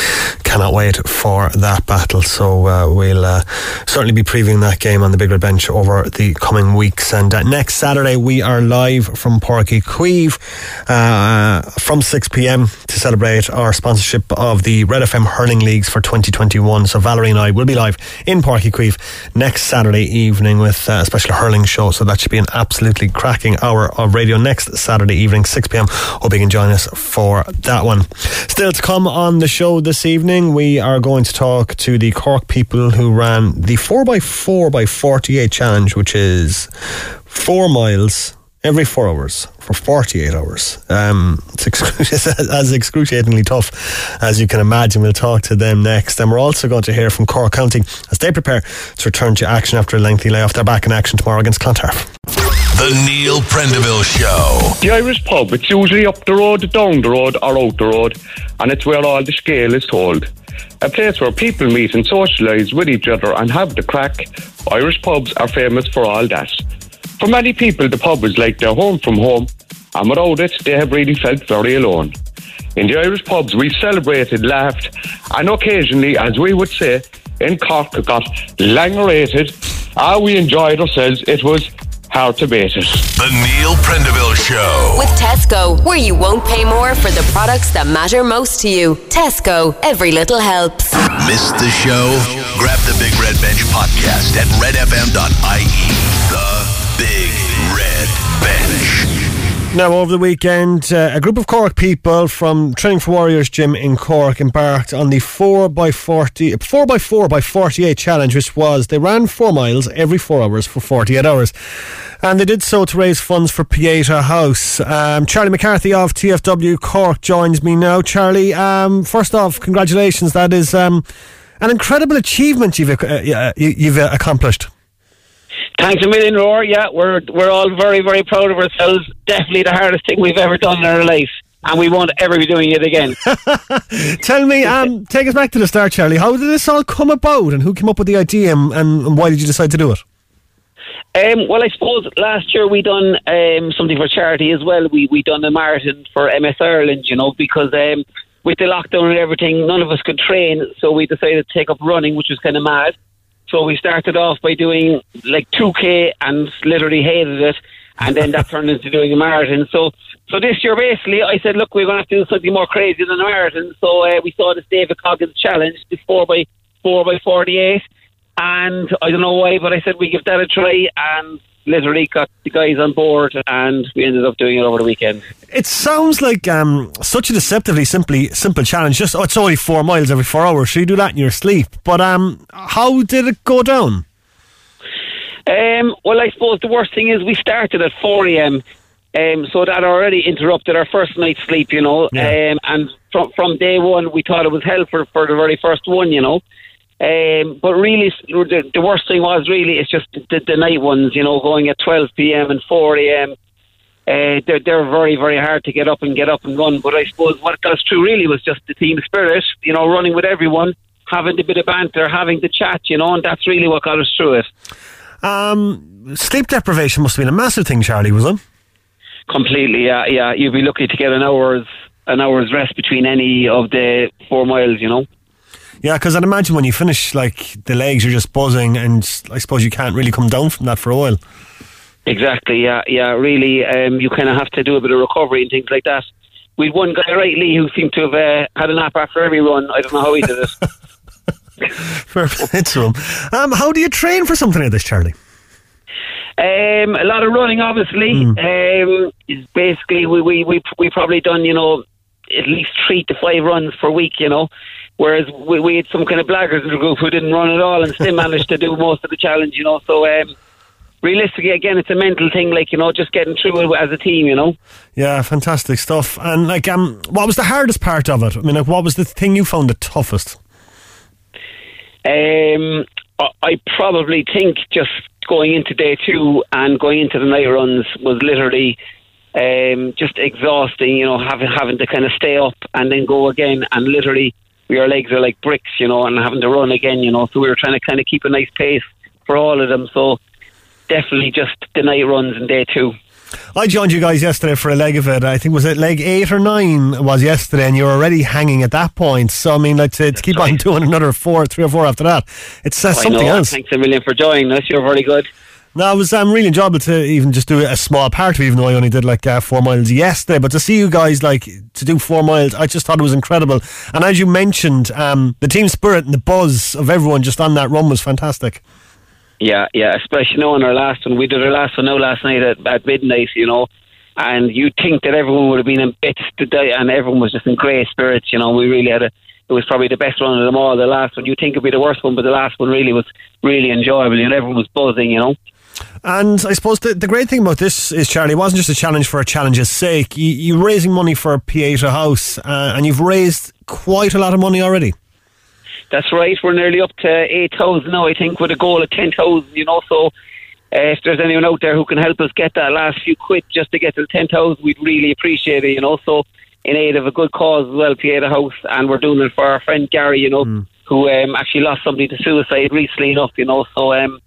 Cannot wait for that battle. So uh, we'll uh, certainly be previewing that game on the Big Red Bench over the coming weeks. And uh, next Saturday, we are live from Páirc Uí Chaoimh from 6 pm to celebrate our sponsorship of the Red FM Hurling Leagues for 2021. So Valerie and I will be live in Páirc Uí Chaoimh next Saturday evening with uh, a special hurling show. So that should be an absolutely cracking hour of radio next Saturday evening, 6 pm. Hope you can join us for that one. Still to come on the show this evening, we are going to talk to the Cork people who ran the 4x4 by 48 challenge, which is four miles every four hours for 48 hours. Um, it's, excru- as excruciatingly tough as you can imagine. We'll talk to them next. And we're also going to hear from Cork County as they prepare to return to action after a lengthy layoff. They're back in action tomorrow against Clontarf. The Neil Prendeville Show. The Irish pub, it's usually up the road, down the road, or out the road, and it's where all the scale is told. A place where people meet and socialise with each other and have the crack. Irish pubs are famous for all that. For many people, the pub is like their home from home, and without it, they have really felt very alone. In the Irish pubs, we celebrated, laughed, and occasionally, as we would say, in Cork, got langerated. Ah, we enjoyed ourselves. It was hard to beat it. The Neil Prendeville Show. With Tesco, where you won't pay more for the products that matter most to you. Tesco, every little helps. Missed the show? Grab the Big Red Bench podcast at redfm.ie. The Big Red Bench. Now, over the weekend, uh, a group of Cork people from Training for Warriors gym in Cork embarked on the 4x40, 4x4 by 48 challenge, which was they ran four miles every four hours for 48 hours. And they did so to raise funds for Pieta House. Um, Charlie McCarthy of TFW Cork joins me now. Charlie, um, first off, congratulations. That is um, an incredible achievement you've, uh, uh, you've uh, accomplished. Thanks a million, Roar. Yeah, we're we're all very very proud of ourselves. Definitely the hardest thing we've ever done in our life, and we won't ever be doing it again. Tell me, um, take us back to the start, Charlie. How did this all come about, and who came up with the idea, and, and why did you decide to do it? Um, well, I suppose last year we done um, something for charity as well. We we done a marathon for MS Ireland, you know, because um, with the lockdown and everything, none of us could train, so we decided to take up running, which was kind of mad. So we started off by doing like 2k and literally hated it, and then that turned into doing a marathon. So so this year basically, I said, look, we're going to have to do something more crazy than a marathon. So uh, we saw this David Goggins challenge, this four by four by 48. And I don't know why, but I said we give that a try, and literally got the guys on board, and we ended up doing it over the weekend. It sounds like um, such a deceptively simply simple challenge. Just oh, it's only four miles every four hours, so you do that in your sleep. But um, how did it go down? Um, well, I suppose the worst thing is we started at 4 a.m. Um, so that already interrupted our first night's sleep, you know. Yeah. Um, and from from day one, we thought it was hell for, for the very first one, you know. Um, but really, the, the worst thing was really it's just the, the night ones, you know, going at 12 p.m. and 4 a.m. Uh, they're, they're very, very hard to get up and get up and run. But I suppose what got us through really was just the team spirit, you know, running with everyone, having a bit of banter, having the chat, you know, and that's really what got us through it. Um, sleep deprivation must have been a massive thing, Charlie, was it? Completely, yeah, yeah. You'd be lucky to get an hour's an hour's rest between any of the four miles, you know. Yeah, because I'd imagine when you finish, like the legs, you're just buzzing, and I suppose you can't really come down from that for a while. Exactly, yeah, yeah. Really, um, you kind of have to do a bit of recovery and things like that. We'd one guy, right, Lee, who seemed to have uh, had a nap after every run. I don't know how he did it. Fair play to him. Um, how do you train for something like this, Charlie? Um, a lot of running, obviously. Um, basically, we, we, we, we probably done, you know, at least three to five runs per week, you know. Whereas we, we had some kind of blaggers in the group who didn't run at all and still managed to do most of the challenge, you know. So, um, realistically, again, it's a mental thing, like, you know, just getting through it as a team, you know. Yeah, fantastic stuff. And like, um, what was the hardest part of it? I mean, like, what was the thing you found the toughest? Um, I- probably think just going into day two and going into the night runs was literally um, just exhausting. You know, having having to kind of stay up and then go again, and literally your legs are like bricks. You know, and having to run again. You know, so we were trying to kind of keep a nice pace for all of them. So definitely just the night runs in day two. I joined you guys yesterday for a leg of it. I think was it leg eight or nine was yesterday, and you're already hanging at that point. So I mean, like to, to keep on doing another four, three or four after that, it says I something else. Thanks a million for joining us. You're very good. No, it was um, really enjoyable to even just do a small part of it, even though I only did like uh, four miles yesterday. But to see you guys like to do four miles, I just thought it was incredible. And as you mentioned, um, the team spirit and the buzz of everyone just on that run was fantastic. Yeah, yeah, especially now on our last one. We did our last one now last night at, at midnight, you know, and you'd think that everyone would have been in bits to die, and everyone was just in great spirits, you know. We really had a, it was probably the best one of them all, the last one. You'd think it'd be the worst one, but the last one really was really enjoyable, and everyone was buzzing, you know. And I suppose the, the great thing about this is, Charlie, it wasn't just a challenge for a challenge's sake. You, you're raising money for Pieta House, uh, and you've raised quite a lot of money already. That's right. We're nearly up to 8,000 now, I think, with a goal of 10,000, you know. So uh, if there's anyone out there who can help us get that last few quid just to get to 10,000, we'd really appreciate it, you know. So in aid of a good cause as well, Pieta House, and we're doing it for our friend Gary, you know, Hmm. who um, actually lost somebody to suicide recently enough, you know. So um,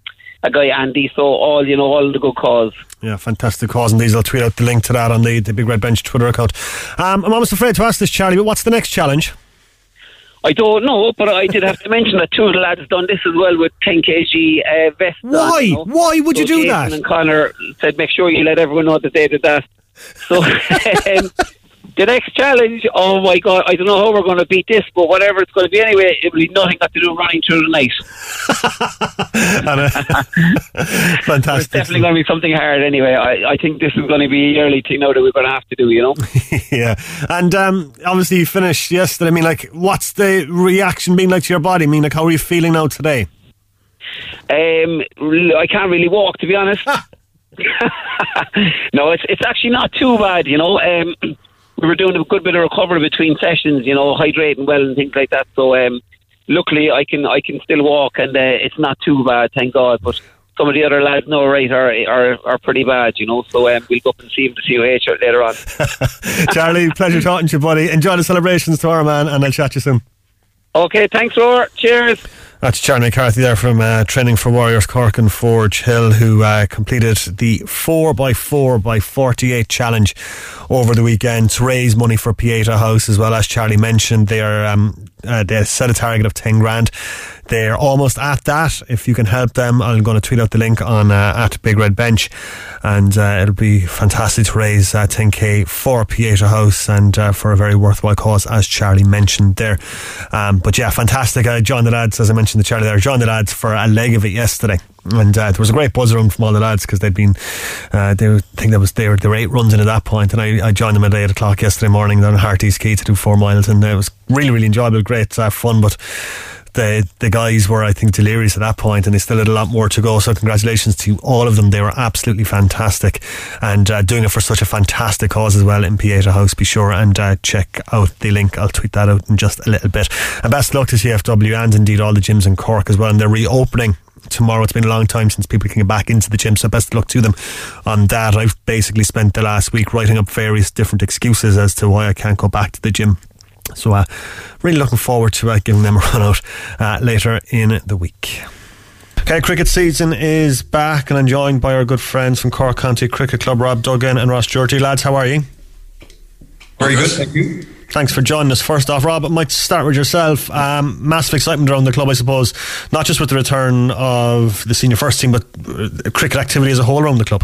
a guy Andy, so all you know, all the good cause. Yeah, fantastic cause. And these, I'll tweet out the link to that on the, the Big Red Bench Twitter account. Um, I'm almost afraid to ask this, Charlie, but what's the next challenge? I don't know, but I did have to mention that two of the lads done this as well with 10 kg uh, vests. on, Why? you know. Why would you So do Jason that? And Connor said, make sure you let everyone know that they did that. So um, the next challenge, oh my God, I don't know how we're going to beat this, but whatever it's going to be anyway, it will be nothing got to do with running through the night. And, uh, It's definitely going to be something hard anyway. I, I think this is going to be a yearly thing now that we're going to have to do, you know. yeah. And um, obviously, you finished yesterday. I mean, like, what's the reaction been like to your body? I mean, like, how are you feeling now today? Um, l- I can't really walk, to be honest. no, it's it's actually not too bad, you know. Um, we were doing a good bit of recovery between sessions, you know, hydrating well and things like that. So, um, luckily, I can I can still walk, and uh, it's not too bad, thank God. But some of the other lads, no, right, are are, are pretty bad, you know. So um, we'll go up and see him to CUH later on. Charlie, pleasure talking to you, buddy. Enjoy the celebrations tomorrow, man, and I'll chat to you soon. Okay, thanks, Roar. Cheers. That's Charlie McCarthy there from uh, Training for Warriors Cork and Forge Hill, who uh, completed the 4x4 by 48 challenge over the weekend to raise money for Pieta House, as well as Charlie mentioned. They are um, uh, they set a target of 10 grand. They're almost at that. If you can help them, I'm going to tweet out the link on uh, at Big Red Bench, and uh, it'll be fantastic to raise uh, 10k for Pieta House and uh, for a very worthwhile cause, as Charlie mentioned there. Um, but yeah, fantastic. I joined the lads, as I mentioned to Charlie there, John the lads for a leg of it yesterday. And uh, there was a great buzz around from all the lads because they'd been, uh, they think there was they were, there were eight runs in at that point, and I, I joined them at eight o'clock yesterday morning down Harty's Quay to do four miles, and it was really really enjoyable, great uh, fun. But the the guys were, I think, delirious at that point, and they still had a lot more to go. So congratulations to all of them. They were absolutely fantastic, and uh, doing it for such a fantastic cause as well in Pieta House. Be sure and uh, check out the link. I'll tweet that out in just a little bit. And best luck to CFW and indeed all the gyms in Cork as well. And they're reopening tomorrow. It's been a long time since people can get back into the gym, so best of luck to them on that. I've basically spent the last week writing up various different excuses as to why I can't go back to the gym. So, uh, really looking forward to uh, giving them a run out uh, later in the week. Okay, cricket season is back, and I'm joined by our good friends from Cork County Cricket Club, Rob Duggan and Ross Duirty. Lads, how are you? Very good, thank you. Thanks for joining us. First off, Rob, I might start with yourself. Um, massive excitement around the club, I suppose, not just with the return of the senior first team, but uh, cricket activity as a whole around the club.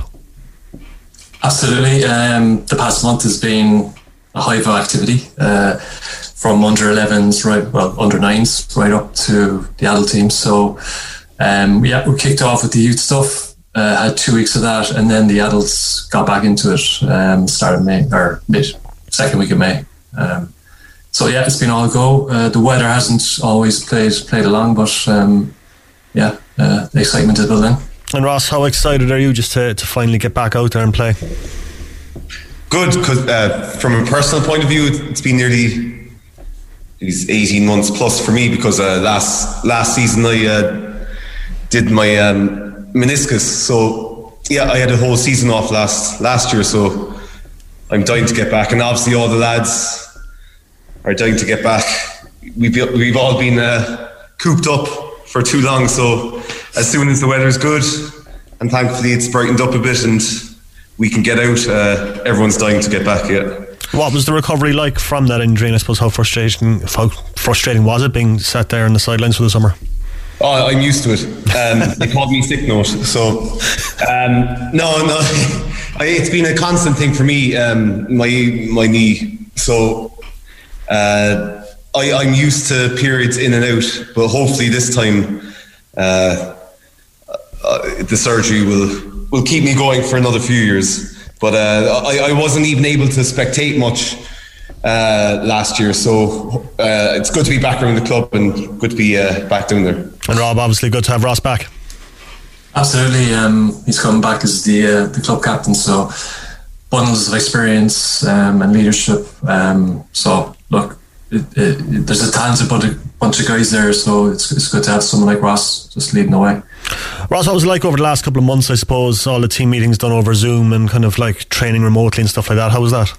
Absolutely. Um, the past month has been a hive of activity uh, from under 11s, right, well, under 9s, right up to the adult teams. So, um, yeah, we kicked off with the youth stuff, uh, had two weeks of that, and then the adults got back into it, um, started May, or mid, second week of May. Um, so, yeah, it's been all go. Uh, the weather hasn't always played played along, but um, yeah, uh, the excitement is building. And Ross, how excited are you just to, to finally get back out there and play? Good, because uh, from a personal point of view, it's been nearly it's 18 months plus for me because uh, last last season I uh, did my um, meniscus. So yeah, I had a whole season off last last year. So I'm dying to get back, and obviously all the lads are dying to get back. We've we've all been uh, cooped up for too long. So as soon as the weather's good, and thankfully it's brightened up a bit, and we can get out, uh, everyone's dying to get back. Yeah. What was the recovery like from that injury? And I suppose how frustrating how frustrating was it being sat there on the sidelines for the summer? Oh, I'm used to it. Um, they called me sick note. So, um, no, no, I, it's been a constant thing for me. Um, my my knee. So, uh, I, I'm used to periods in and out, but hopefully this time, uh, uh, the surgery will will keep me going for another few years. But uh, I, I wasn't even able to spectate much uh, last year, so uh, it's good to be back around the club and good to be uh, back down there. And Rob, obviously good to have Ross back. Absolutely, um, he's coming back as the uh, the club captain. So bundles of experience um, and leadership. Um, so look, it, it, there's a talented bunch of, bunch of guys there. So it's, it's good to have someone like Ross just leading the way. Ross, what was it like over the last couple of months? I suppose all the team meetings done over Zoom and kind of like training remotely and stuff like that. How was that?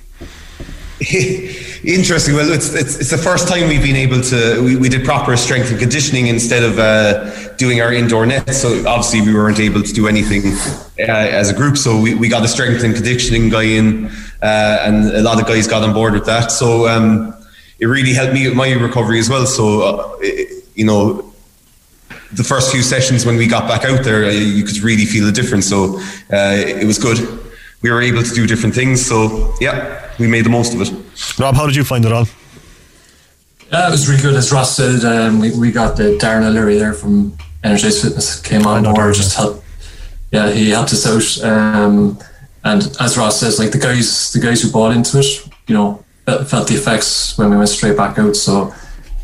Interesting. Well, it's, it's it's the first time we've been able to. We, we did proper strength and conditioning instead of uh, doing our indoor nets. So obviously we weren't able to do anything uh, as a group. So we, we got a strength and conditioning guy in, uh, and a lot of guys got on board with that. So um, it really helped me with my recovery as well. So uh, it, you know, the first few sessions when we got back out there, uh, you could really feel the difference. So uh, it was good. We were able to do different things. So yeah, we made the most of it. Rob, how did you find it all? Yeah, it was really good. As Ross said, um, we, we got the Darren O'Leary there from Energize Fitness came on board, just help. Yeah, he helped us out. Um, and as Ross says, like the guys, the guys who bought into it, you know, felt the effects when we went straight back out. So,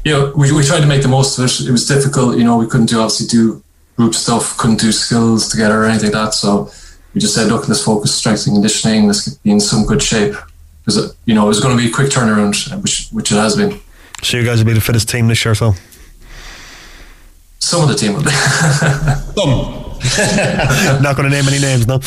you know, we, we tried to make the most of it. It was difficult, you know, we couldn't do obviously do group stuff, couldn't do skills together or anything like that. So we just said, look, let's focus strength and conditioning, let's be in some good shape. Because, you know, it was going to be a quick turnaround, which, which it has been. So you guys will be the fittest team this year, so? Some of the team will be. Some. Not going to name any names, no.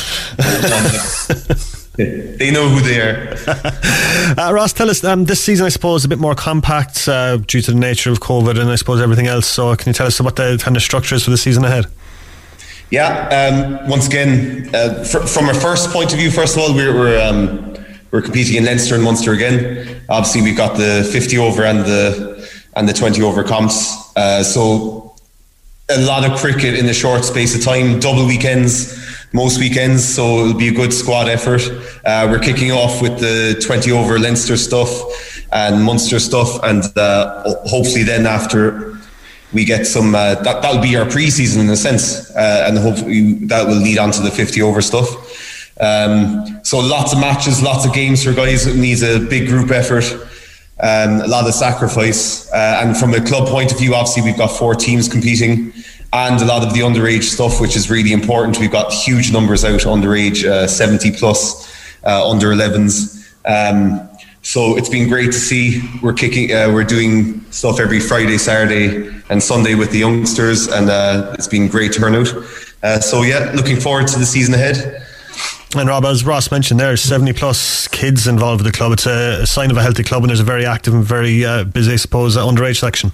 they know who they are. uh, Ross, tell us, um, this season, I suppose, a bit more compact uh, due to the nature of COVID and I suppose everything else. So, can you tell us what the kind of structure is for the season ahead? Yeah, um, once again, uh, fr- from a first point of view, first of all, we're, we're, um, we're competing in Leinster and Munster again. Obviously, we've got the 50 over and the and the 20 over comps. Uh, so, a lot of cricket in a short space of time, double weekends most weekends, so it'll be a good squad effort. Uh, we're kicking off with the 20 over Leinster stuff and Munster stuff, and uh, hopefully then after we get some, uh, that, that'll be our pre-season in a sense, uh, and hopefully that will lead on to the 50 over stuff. Um, so lots of matches, lots of games for guys. It needs a big group effort. Um, a lot of sacrifice, uh, and from a club point of view, obviously we've got four teams competing and a lot of the underage stuff, which is really important. We've got huge numbers out underage, uh, 70 plus, uh, under 11s. Um, so it's been great to see. We're kicking, uh, we're doing stuff every Friday, Saturday, and Sunday with the youngsters, and uh, it's been great turnout. Uh, so yeah, looking forward to the season ahead. And Rob, as Ross mentioned, there 70 plus kids involved with the club. It's a, sign of a healthy club, and there's a very active and very uh, busy, I suppose, underage section.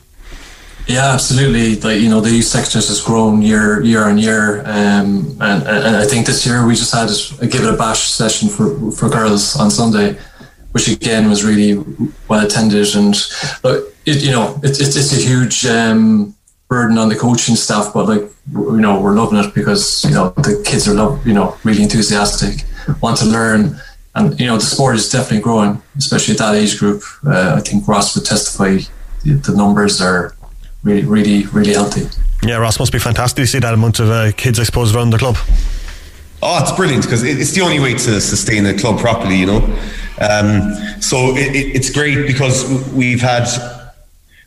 Yeah, absolutely. Like you know, the youth sector has grown year year on year, um, and, and I think this year we just had a give it a bash session for for girls on Sunday, which again was really well attended. And look, it, you know, it, it, it's a huge um, burden on the coaching staff, but like you know, we're loving it because you know the kids are love, you know, really enthusiastic, want to learn. And you know the sport is definitely growing, especially at that age group. Uh, I think Ross would testify the numbers are really, really, really healthy. Yeah, Ross must be fantastic to see that amount of uh, kids, suppose, around the club. Oh, it's brilliant because it's the only way to sustain a club properly, you know. Um, so it, it, it's great because we've had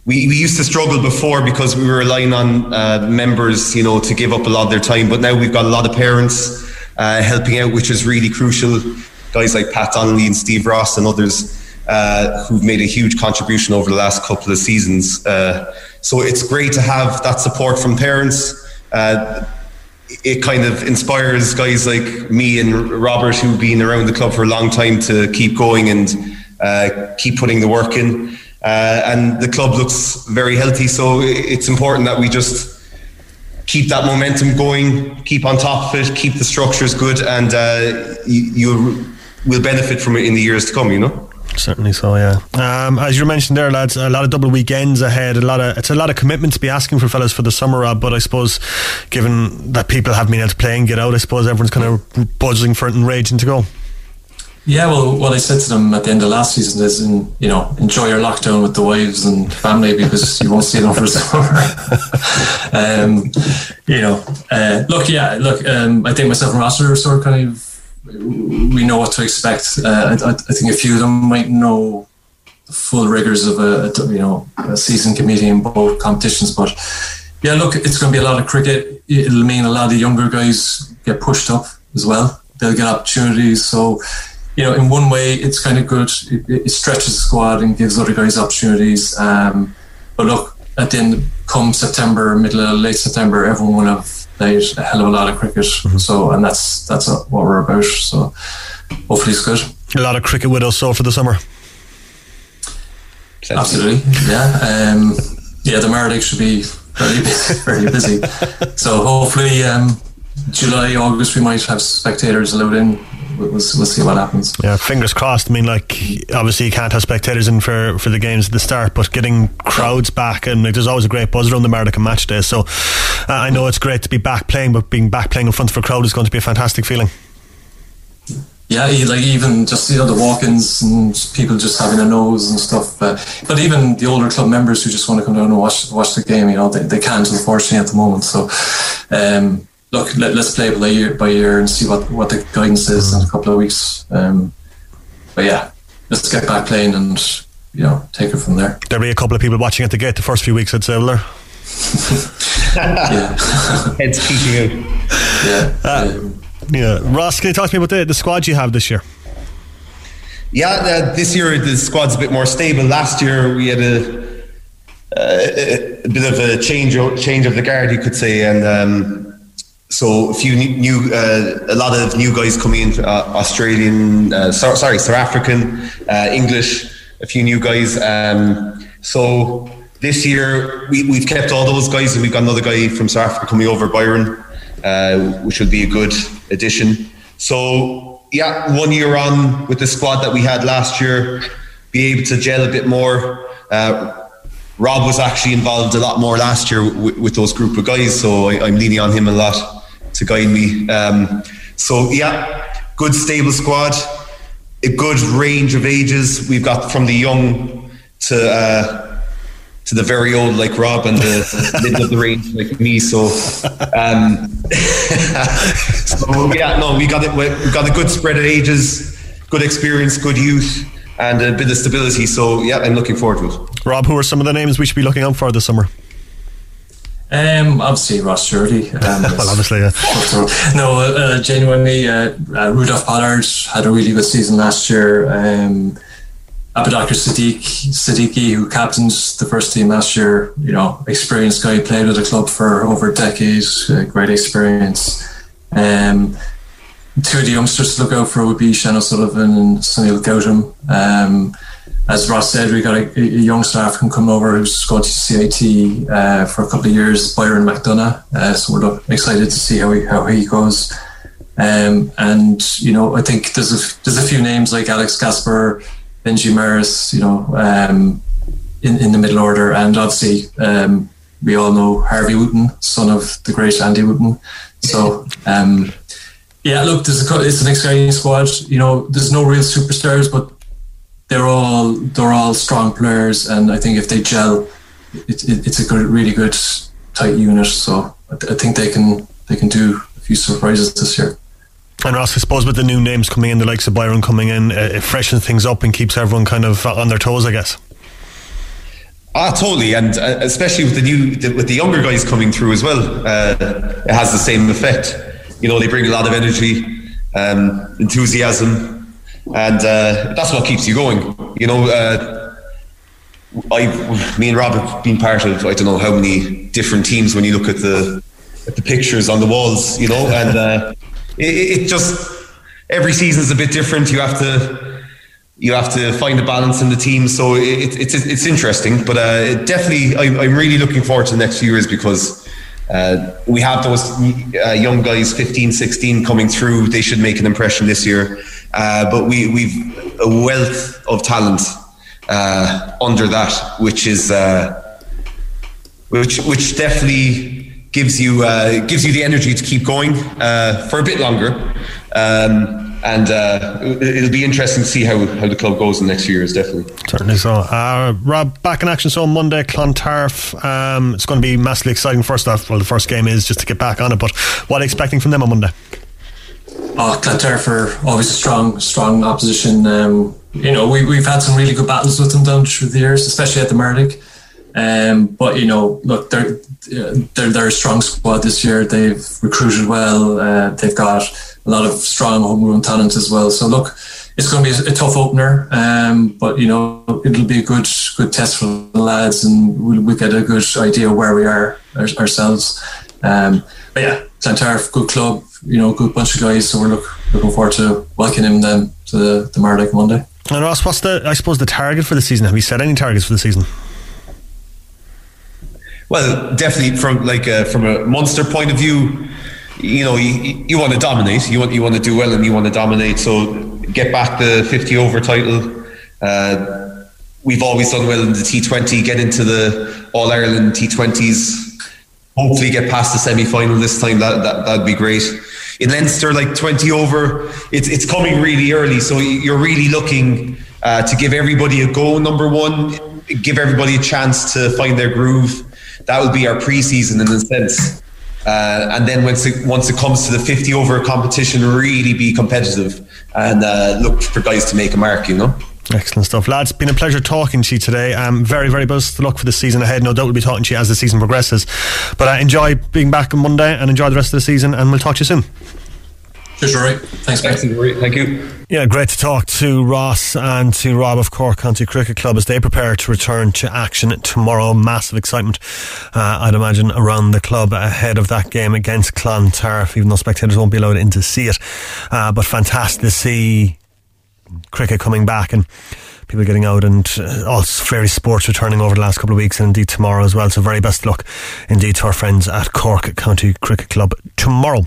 we, we used to struggle before because we were relying on uh, members, you know, to give up a lot of their time. But now we've got a lot of parents uh, helping out, which is really crucial. Guys like Pat Donnelly and Steve Ross and others uh, who've made a huge contribution over the last couple of seasons. Uh, so it's great to have that support from parents. It kind of inspires guys like me and Robert, who've been around the club for a long time, to keep going and uh, keep putting the work in. Uh, and the club looks very healthy, so it's important that we just keep that momentum going, keep on top of it, keep the structures good, and uh, you, you will benefit from it in the years to come. You know. Certainly so, yeah. Um, as you mentioned there, lads, a lot of double weekends ahead. A lot of it's a lot of commitment to be asking for fellas for the summer, Rob. But I suppose, given that people have been able to play and get out, I suppose everyone's kind of buzzing for it and raging to go. Yeah, well, what I said to them at the end of last season is, in, you know, enjoy your lockdown with the wives and family because you won't see them for summer. um, you know, uh, look, yeah, look, um, I think myself and Ross are sort of kind of we know what to expect. Uh, I, I, think a few of them might know the full rigors of a, a, you know a season committee in both competitions, but yeah, look, it's going to be a lot of cricket. It'll mean a lot of the younger guys get pushed up as well. They'll get opportunities. So, you know, in one way, it's kind of good. It, it stretches the squad and gives other guys opportunities. Um, but look, at the end, come September, middle late September, everyone will have played a hell of a lot of cricket. Mm-hmm. So, and that's that's what we're about. So, hopefully, it's good. A lot of cricket with us so for the summer. Absolutely, yeah. Um, yeah, the Mardyke should be very busy. Very busy. so hopefully, um, July, August, we might have spectators allowed in. We'll, we'll see what happens. Yeah, fingers crossed. I mean, like, obviously you can't have spectators in for, for the games at the start, but getting crowds back and like, there's always a great buzz around the Mardyke on match day. So uh, I know it's great to be back playing, but being back playing in front of a crowd is going to be a fantastic feeling. Yeah, like even just you know the walk-ins and people just having a nose and stuff. Uh, but even the older club members who just want to come down and watch watch the game, you know, they, they can't unfortunately at the moment. So, um, look, let, us play by ear by ear and see what, what the guidance is in a couple of weeks. Um, but yeah, let's get back playing and you know take it from there. There'll be a couple of people watching at the gate the first few weeks, I'd say, will there? yeah, heads peeking out. Yeah. Uh, yeah, Ross, can you talk to me about the, the squad you have this year? Yeah, uh, this year the squad's a bit more stable. Last year we had a, a, a bit of a change change of the guard, you could say, and um, so a few new, uh, a lot of new guys coming in, uh, Australian, uh, so, sorry, South African, uh, English, a few new guys. Um, so this year we, we've kept all those guys, and we've got another guy from South Africa coming over, Byron, uh, which will be a good addition. So yeah, one year on with the squad that we had last year, be able to gel a bit more. Uh, Rob was actually involved a lot more last year with, with those group of guys, so I, am leaning on him a lot to guide me. Um, so yeah, good stable squad, a good range of ages. We've got from the young to uh, to the very old like Rob and the middle of the range like me. So, um, so yeah, no, we got it. We got a good spread of ages, good experience, good youth, and a bit of stability. So yeah, I'm looking forward to it. Rob, who are some of the names we should be looking out for this summer? Um, obviously Ross Duirty. Um, well, obviously, yeah. no, uh, genuinely, uh, uh, Rudolph Pollard had a really good season last year. Um, Abubakar Sadiq, Siddiqui, who captained the first team last year, you know, experienced guy, played with the club for over decades, uh, great experience. Um, two of the youngsters to look out for would be Shan O'Sullivan and Sunil Gautam. Um, as Ross said, we got a, a young staff can come over who's going to CIT uh, for a couple of years, Byron McDonough. Uh, so we're excited to see how he, how he goes. Um, and you know, I think there's a there's a few names like Alex Gasper, Benji Maris, you know, um, in in the middle order, and obviously um, we all know Harvey Wooten, son of the great Andy Wooten. So. Um, yeah, look, there's a, it's an exciting squad. You know, there's no real superstars, but they're all they're all strong players, and I think if they gel, it, it, it's a good, really good tight unit. So I, th- I, think they can they can do a few surprises this year. And Ross, I suppose with the new names coming in, the likes of Byron coming in, uh, it freshens things up and keeps everyone kind of on their toes, I guess. Ah, totally, and uh, especially with the new the, with the younger guys coming through as well, uh, it has the same effect. You know, they bring a lot of energy, um, enthusiasm, and uh, that's what keeps you going. You know, uh, I, me and Rob have been part of I don't know how many different teams when you look at the at the pictures on the walls. You know, and uh, it, it just every season is a bit different. You have to you have to find a balance in the team. So it, it's it's interesting, but uh, definitely I, I'm really looking forward to the next few years because uh, we have those uh, young guys, 15, 16, coming through. They should make an impression this year. Uh, but we, we've a wealth of talent uh, under that, which is uh, which which definitely gives you uh, gives you the energy to keep going for a bit longer. Um, and uh, it'll be interesting to see how, how the club goes in the next few years, definitely. Certainly so. Uh, Rob, back in action so on Monday, Clontarf. Um, it's going to be massively exciting. First off, well, the first game is just to get back on it, but what are you expecting from them on Monday? Oh, Clontarf are always a strong, strong opposition. Um, you know, we, we've had some really good battles with them down through the years, especially at the Mardyke. Um, but you know, look, they're they're they're a strong squad this year. They've recruited well. Uh, they've got a lot of strong homegrown talent as well. So look, it's going to be a, tough opener, um, but you know it'll be a good good test for the lads, and we'll, we'll get a good idea where we are our, ourselves. Um, but yeah, Clontarf, good club, you know, good bunch of guys. So we're look, looking forward to welcoming them to the, the Mardyke Monday. And Ross, what's the I suppose the target for the season? Have you set any targets for the season? Well, definitely from like uh, from a Munster point of view, you know, you, you want to dominate. You want you want to do well, and you want to dominate. So get back the fifty over title. Uh, we've always done well in the T Twenty. Get into the All Ireland T Twenties. Hopefully, get past the semi final this time. That that that'd be great. In Leinster, like twenty over, it's it's coming really early. So you're really looking uh, to give everybody a go. Number one, give everybody a chance to find their groove that would be our preseason in a sense. Uh, and then once it, once it comes to the 50 over competition, really be competitive and uh, look for guys to make a mark, you know. Excellent stuff, lads. Been a pleasure talking to you today. Um, very, very best of luck for the season ahead. No doubt we'll be talking to you as the season progresses. But uh, enjoy being back on Monday and enjoy the rest of the season, and we'll talk to you soon. Cheers, Rory. Thanks, Thanks, Rory. Thank you. Yeah, great to talk to Ross and to Rob of Cork County Cricket Club as they prepare to return to action tomorrow. Massive excitement, uh, I'd imagine, around the club ahead of that game against Clontarf, even though spectators won't be allowed in to see it. Uh, but fantastic to see cricket coming back and people getting out and uh, all various sports returning over the last couple of weeks and indeed tomorrow as well. So very best luck indeed to our friends at Cork County Cricket Club tomorrow.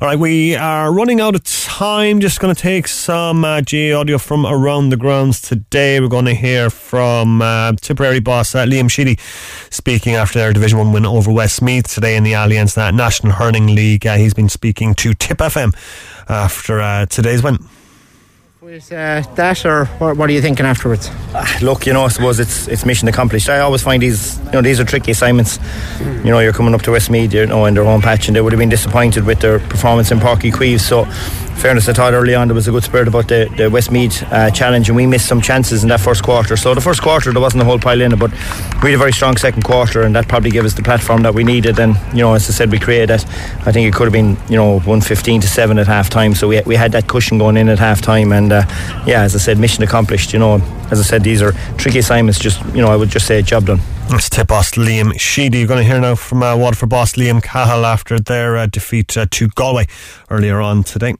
All right, we are running out of time. Just going to take some uh, audio from around the grounds today. We're going to hear from uh, Tipperary boss uh, Liam Sheedy speaking after their Division 1 win over Westmeath today in the Allianz National Hurling League. Uh, he's been speaking to Tip FM after uh, today's win. Was uh, that, or what, what, are you thinking afterwards? Uh, look, you know, I suppose it's it's mission accomplished. I always find these, you know, these are tricky assignments. You know, you're coming up to Westmeath, you know, in their own patch, and they would have been disappointed with their performance in Uí Chaoimh. So fairness, I thought early on there was a good spirit about the, the Westmeath uh, challenge, and we missed some chances in that first quarter. So the first quarter there wasn't a whole pile in it, but we had a very strong second quarter, and that probably gave us the platform that we needed. And you know, as I said, we created that. I think it could have been you know 115 to seven at half time, so we we had that cushion going in at half time, and uh, yeah, as I said, mission accomplished. You know, as I said, these are tricky assignments. Just you know, I would just say job done. That's tip boss Liam Sheedy. You're going to hear now from uh, Waterford boss Liam Cahill after their uh, defeat uh, to Galway earlier on today.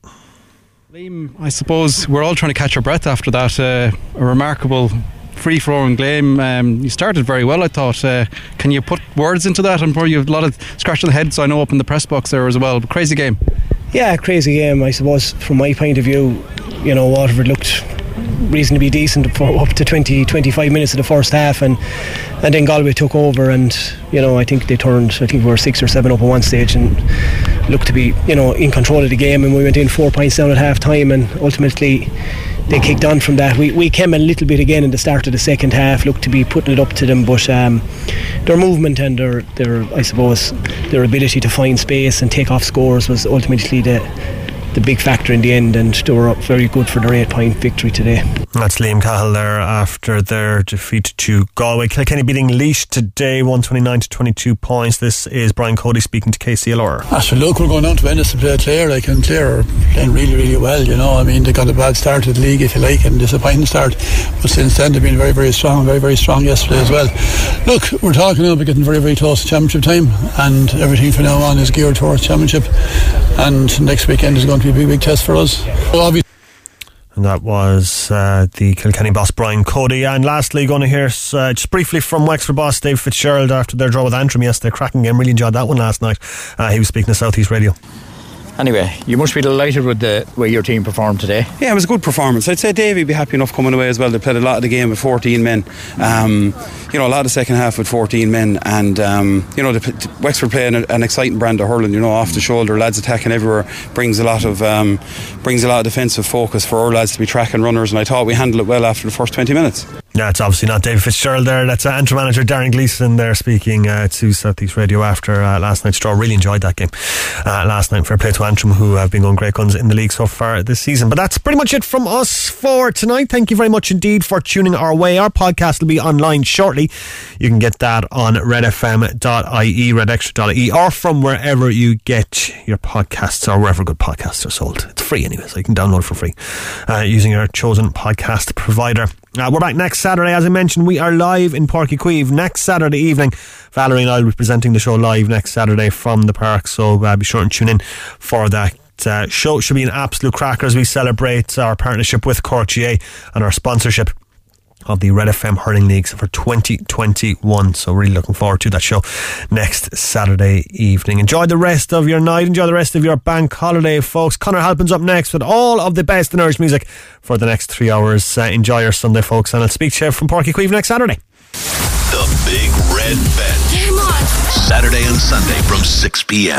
Liam, I suppose we're all trying to catch our breath after that. Uh, a remarkable free flowing game. Um, you started very well, I thought. Uh, can you put words into that? I'm sure you have a lot of scratch scratching the head, so I know up in the press box there as well. But crazy game. Yeah, crazy game. I suppose from my point of view, you know, Waterford looked reasonably decent for up to 20 25 minutes of the first half and and then Galway took over and you know I think they turned I think we were six or seven up at one stage and looked to be you know in control of the game and we went in four points down at half time and ultimately they kicked on from that. We, we came a little bit again in the start of the second half, looked to be putting it up to them, but um, their movement and their, their, I suppose, their ability to find space and take off scores was ultimately the the big factor in the end, and they were very good for their eight point victory today. That's Liam Cahill there after their defeat to Galway. Kilkenny beating Laois today, 129 to 22 points. This is Brian Cody speaking to KCLR. Ah, so look, we're going down to Ennis to play Clare. Like, and Clare are playing really, really well, you know. I mean, they got a bad start to the league, if you like, and disappointing start. But since then, they've been very, very strong, very, very strong yesterday as well. Look, we're talking now about getting very, very close to championship time, and everything from now on is geared towards championship. And next weekend is going to be a big, big test for us. Well, and that was uh, the Kilkenny boss Brian Cody. And lastly, going to hear uh, just briefly from Wexford boss Dave Fitzgerald after their draw with Antrim yesterday. Cracking game, really enjoyed that one last night. Uh, he was speaking to Southeast Radio. Anyway, you must be delighted with the way your team performed today. Yeah, it was a good performance. I'd say Davey would be happy enough coming away as well. They played a lot of the game with 14 men. Um, you know, a lot of the second half with 14 men. And, um, you know, the, Wexford playing an, an, exciting brand of hurling, you know, off the shoulder, lads attacking everywhere, brings a lot of um, brings a lot of defensive focus for our lads to be tracking runners. And I thought we handled it well after the first 20 minutes. Yeah, it's obviously not David Fitzgerald there. That's uh, Antrim manager Darren Gleeson there speaking uh, to Southeast Radio after uh, last night's draw. Really enjoyed that game uh, last night. Fair play to Antrim, who have been going great guns in the league so far this season. But that's pretty much it from us for tonight. Thank you very much indeed for tuning our way. Our podcast will be online shortly. You can get that on redfm.ie, redextra.ie, or from wherever you get your podcasts or wherever good podcasts are sold. It's free anyway, so you can download for free uh, using your chosen podcast provider. Uh, we're back next Saturday. As I mentioned, we are live in Páirc Uí Chaoimh next Saturday evening. Valerie and I will be presenting the show live next Saturday from the park, so uh, be sure and tune in for that. Uh, show should be an absolute cracker as we celebrate our partnership with Courtier and our sponsorship of the Red FM Hurling Leagues for 2021. So really looking forward to that show next Saturday evening. Enjoy the rest of your night. Enjoy the rest of your bank holiday, folks. Connor Halpin's up next with all of the best in Irish music for the next three hours. Uh, enjoy your Sunday, folks, and I'll speak to you from Páirc Uí Chaoimh next Saturday. The Big Red Bench. Saturday and Sunday from 6 p.m.